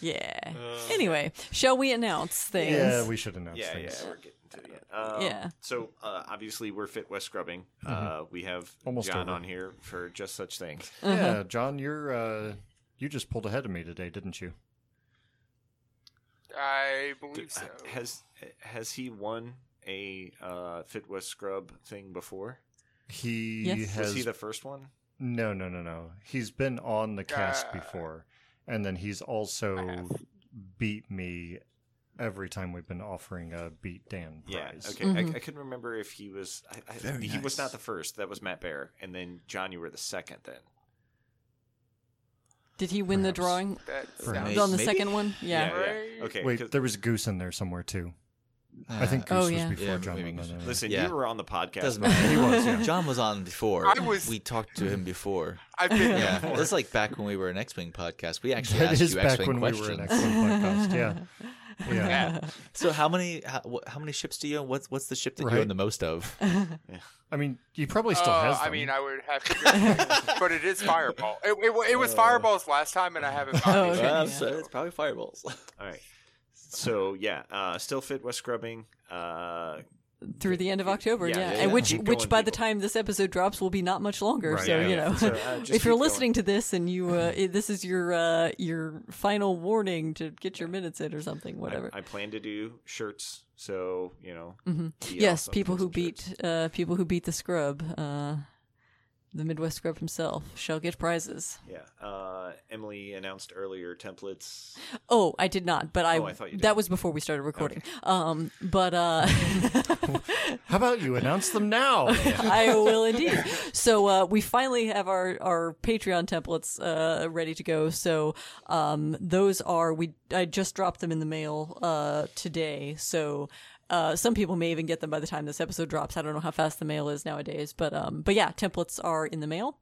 Yeah. Uh, Anyway, shall we announce things? Yeah, we should announce yeah, things. yeah, we're getting to the end. Um, Yeah. So uh, obviously we're Fitwest scrubbing. Uh, we have Mm-hmm. Almost Johnn over. on here for just such things. Uh-huh. Yeah, Johnn, you're uh, you just pulled ahead of me today, didn't you? I believe so. Has has he won a uh, Fitwest scrub thing before? He Yes. has Was he the first one? no, no, no, no. He's been on the cast Uh, before, and then he's also beat me every time we've been offering a beat Dan prize. Yeah. Okay. Mhm. I, I couldn't remember if he was. I, I, Very he was not the first. That was Matt Bear, and then Johnn, you were the second. Then. Did he win the drawing That Perhaps. on the Maybe? second one? Yeah. Yeah, right. Okay. Wait, 'cause- there was Goose in there somewhere too. I think oh, Goose Oh, was yeah. before Yeah, Johnn. maybe No, no, Goose. no, no. listen, Yeah. you were on the podcast. Doesn't matter. He was, yeah. Johnn was on before. I was- We talked to him before. I've been there Yeah, before. it's like back when we were an X-wing podcast. We actually That asked is you back X-wing when questions. we were an X-wing podcast. Yeah, yeah. So how many how, how many ships do you own? What's what's the ship that you own the most of? I mean, he probably still Uh, has them. I mean, I would have to, but it is Fireball. It, it, it was Fireballs last time, and I haven't. Oh, found it okay. Well, yeah. so it's probably fireballs. All right. So yeah, uh, still Fitwest scrubbing. Uh, through the end of October. Yeah, Yeah, yeah, and which Keep which going, by the time this episode drops will be not much longer. Right, so you know, So, uh, if you're listening to this and you uh, this is your uh, your final warning to get your minutes in or something, whatever. I, plan to do shirts, so you know. Mm-hmm. yes, awesome people who beat uh, people who beat the scrub, uh, the Midwest scrub himself, shall get prizes. Yeah. Uh, Emily announced earlier templates. Oh, I did not, but I, Oh, I thought you did. that was before we started recording. Um, but uh, How about you announce them now? I will indeed. So uh, we finally have our, our Patreon templates uh, ready to go. So um, those are we. I just dropped them in the mail uh, today. So. Uh, some people may even get them by the time this episode drops. I don't know how fast the mail is nowadays, but um, but yeah, templates are in the mail.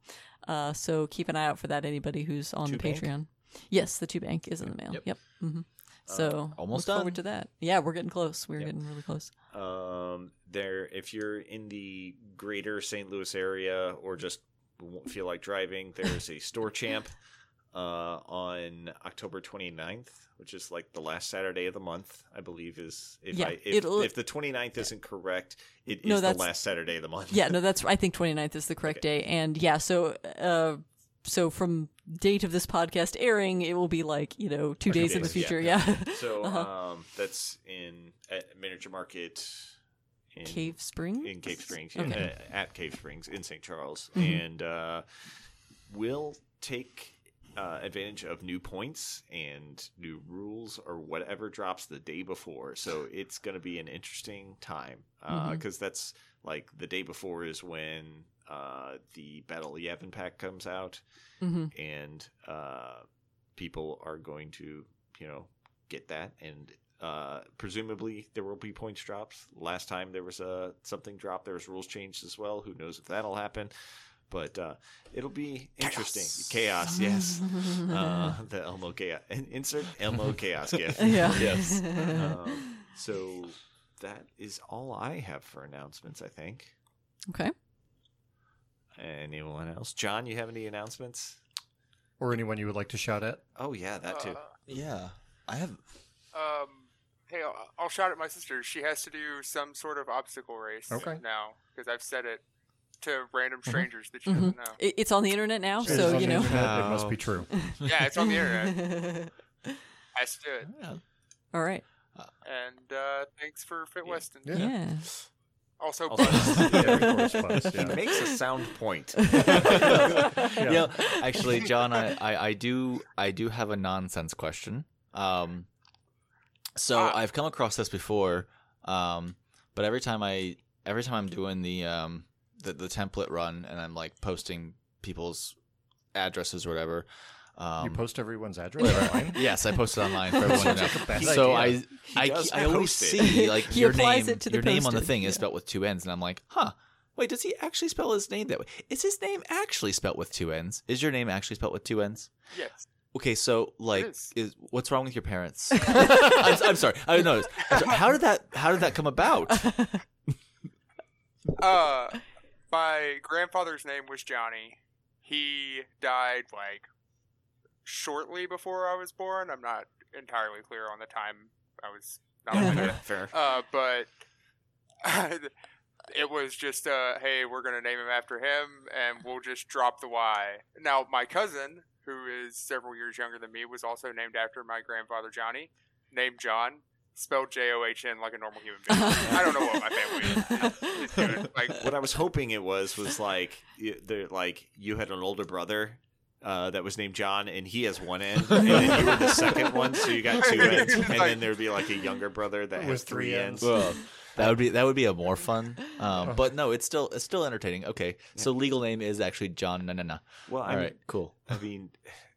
Uh, so keep an eye out for that. Anybody who's on? Patreon, yes, the two bank is in the mail. Yep. hmm So almost look forward to that. Yeah, we're getting close. We're getting really close. Um, there, if you're in the greater St. Louis area or just feel like driving, there's a store champ uh, on October 29th, which is like the last Saturday of the month, I believe. Is if Yeah, I if, if the 29th isn't correct, it is No, the that's- last Saturday of the month. Yeah, no, that's I think 29th is the correct day, and yeah, so uh, so from date of this podcast airing, it will be like you know two days, in the days, yeah. future. Yeah, So Uh-huh. um, that's in at Miniature Market in Cave Springs in Cave Springs, Okay. Mm-hmm. uh, at Cave Springs in St. Charles, and uh, we'll take uh, advantage of new points and new rules or whatever drops the day before. So it's going to be an interesting time because Mhm. that's like the day before is when uh, the Battle of Yavin pack comes out, hmm and uh, people are going to you know get that. And uh, presumably there will be points drops. Last time there was a something dropped there was rules changed as well. Who knows if that'll happen but uh, it'll be interesting chaos, yes uh, the elmo chaos In- insert elmo chaos gift Yeah. Yes. um, so that is all i have for announcements i think okay. anyone else johnn you have any announcements or anyone you would like to shout at? oh yeah that too Yeah, I have. Um, hey, I'll, I'll shout at my sister. She has to do some sort of obstacle race Okay. now because I've said it to random Mm-hmm. strangers that she doesn't know. It's on the internet now, It is so you know. internet, it must be true. Yeah, it's on the internet. Has to do it. Yeah. All right. And uh, thanks for Fit Weston. Yeah. Yeah. Also, Also- Buzz. yeah, of course, he makes a sound point Yeah. Yeah, actually, Johnn, I, I, I do I do have a nonsense question. Um, so Ah. I've come across this before, um, but every time I every time I'm doing the um the, the template run and I'm like posting people's addresses or whatever. Um, you post everyone's address online? Yes, I post it online for everyone to know. like a bad so idea. I, I, I always it. see like He your applies name, it to the your name on the thing yeah. is spelled with two N's, and I'm like, huh. Wait, does he actually spell his name that way? Is his name actually spelled with two N's? Is your name actually spelled with two N's? yes. Okay, so like, is. is what's wrong with your parents? I'm, I'm sorry, I don't know. How did that? How did that come about? Uh, my grandfather's name was Johnny. He died like shortly before I was born. I'm not entirely clear on the time I was not with fair. Uh, but it was just uh, hey, we're gonna name him after him, and we'll just drop the Y. Now, my cousin, who is several years younger than me, was also named after my grandfather Johnny, named John, spelled J O H N like a normal human being. I don't know what my family is doing. Like, what I was hoping it was was like you, the like you had an older brother uh, that was named John, and he has one end, and then you were the second one, so you got two ends, and then there'd be like a younger brother that has three three ends. Well, that would be that would be a more fun. Um, but no, it's still it's still entertaining. Okay, so legal name is actually John. No, no, no. Well, I All mean, right, cool. I mean,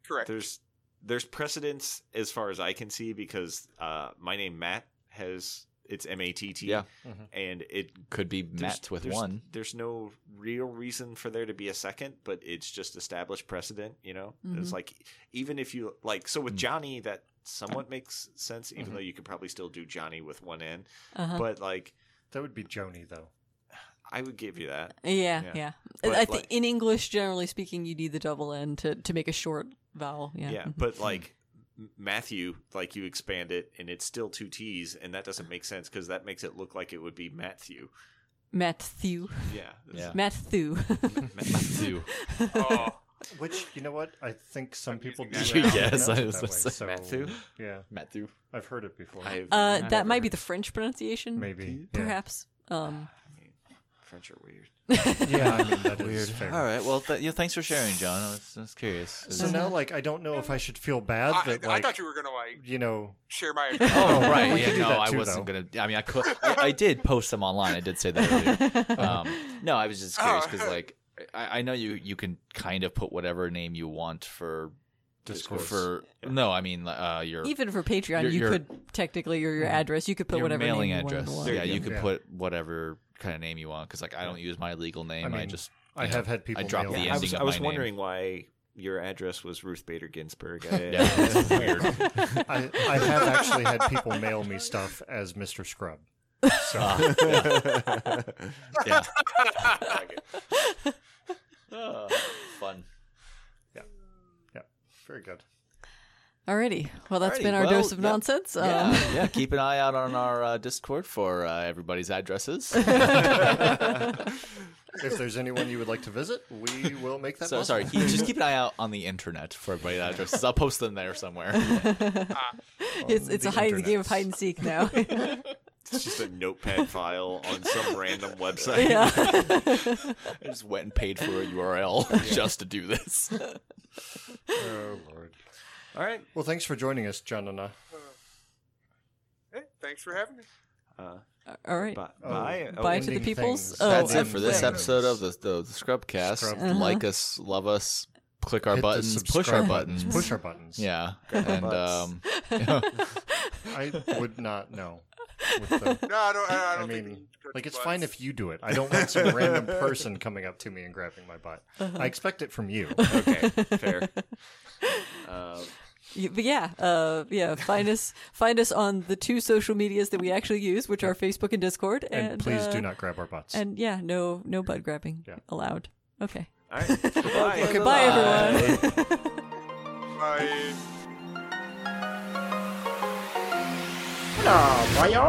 correct. there's there's precedence as far as I can see because uh, my name Matt has it's M A T T. Yeah. and it Could be Matt with there's, one. There's no real reason for there to be a second, but it's just established precedent. You know, it's Mhm. like even if you like, so with Mm. Johnny, that somewhat makes sense, even Mhm. though you could probably still do Johnny with one N. Uh-huh. But like, That would be Joni, though. I would give you that. yeah, yeah. yeah. I think like- in English, generally speaking, you need the double N to, to make a short vowel. Yeah. Yeah, Mhm. but like Matthew, like you expand it, and it's still two T's, and that doesn't make sense because that makes it look like it would be Matthew. Matthew. Yeah. Yeah. Matthew. Matthew. Oh, Which you know what? I think some people do. using that. that. Yes, I was it say that way, Matthew? Yeah, Matthew. I've heard it before. I've Uh, that might be the French pronunciation. Maybe, yeah. Perhaps. Um, French are weird. yeah, I mean that is Weird. fair. All right. Well, th- yeah, thanks for sharing, Johnn. I was, I was curious. So now, like, I don't know if I should feel bad I, that, I thought you were gonna like you know, share my. Oh right, We yeah. could do No, that I too, wasn't though. gonna. I mean, I could. I, I did post them online. I did say that earlier. Um, no, I was just curious because, Oh. like, I, I know you you can kind of put whatever name you want for Discord. for. No, I mean, uh, your even for Patreon, Your- you your- could technically, or your address, you could put your whatever mailing name address. you want. There yeah, you you could Yeah. put whatever kind of name you want because, like, I don't use my legal name. I, mean, just I have know, had people I dropped mail the me. I ending was, I was my name. wondering why your address was Ruth Bader Ginsburg. I, Yeah, it's weird. I, I have actually had people mail me stuff as Mr. Scrub. So Ah, yeah. Ah, fun. Yeah. Yeah. Very good. Alrighty. Well, that's Alrighty, been our well, dose of yeah. nonsense. Um, Yeah, yeah. Keep an eye out on our uh, Discord for uh, everybody's addresses. If there's anyone you would like to visit, we will make that. so sorry, keep, just keep an eye out on the internet for everybody's addresses. I'll post them there somewhere. it's it's a hide, game of hide and seek now. It's just a notepad file on some random website. yeah. I just went and paid for a URL just to do this. Oh lord. All right. Well, thanks for joining us, Johnn and I. Hey, thanks for having me. Uh, All right. bye. Oh, bye. Oh, Bye to the ending peoples. things. Oh, That's uh, it for this wait. episode of the the, the Scrubcast. Scrub. Uh-huh. Like us, love us, click our Hit the buttons, push subscribe our buttons. Push our buttons. Yeah, Grab and um, I would not know. With the, No, I don't. I, I I don't think mean, we put like it's butts. fine if you do it. I don't want some random person coming up to me and grabbing my butt. Uh-huh. I expect it from you. okay. Fair. Uh, Y- But yeah, uh, yeah. Find us, find us on the two social medias that we actually use, which are Facebook and Discord. And, And please uh, do not grab our butts. And yeah, no, no butt grabbing Yeah. allowed. Okay. all right. Goodbye. Okay. Bye, everyone. Bye. Hello, boyo.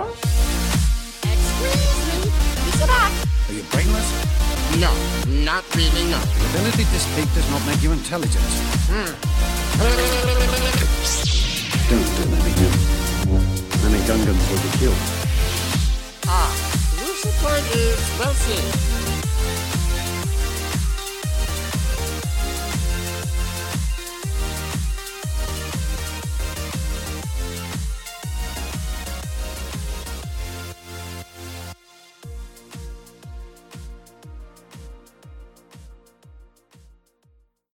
Excuse me. Is it up? Are you brainless? No, not really, no. The ability to speak does not make you intelligent. Don't do that again. Many Gungans will be killed. Ah, Lucifer is wealthy.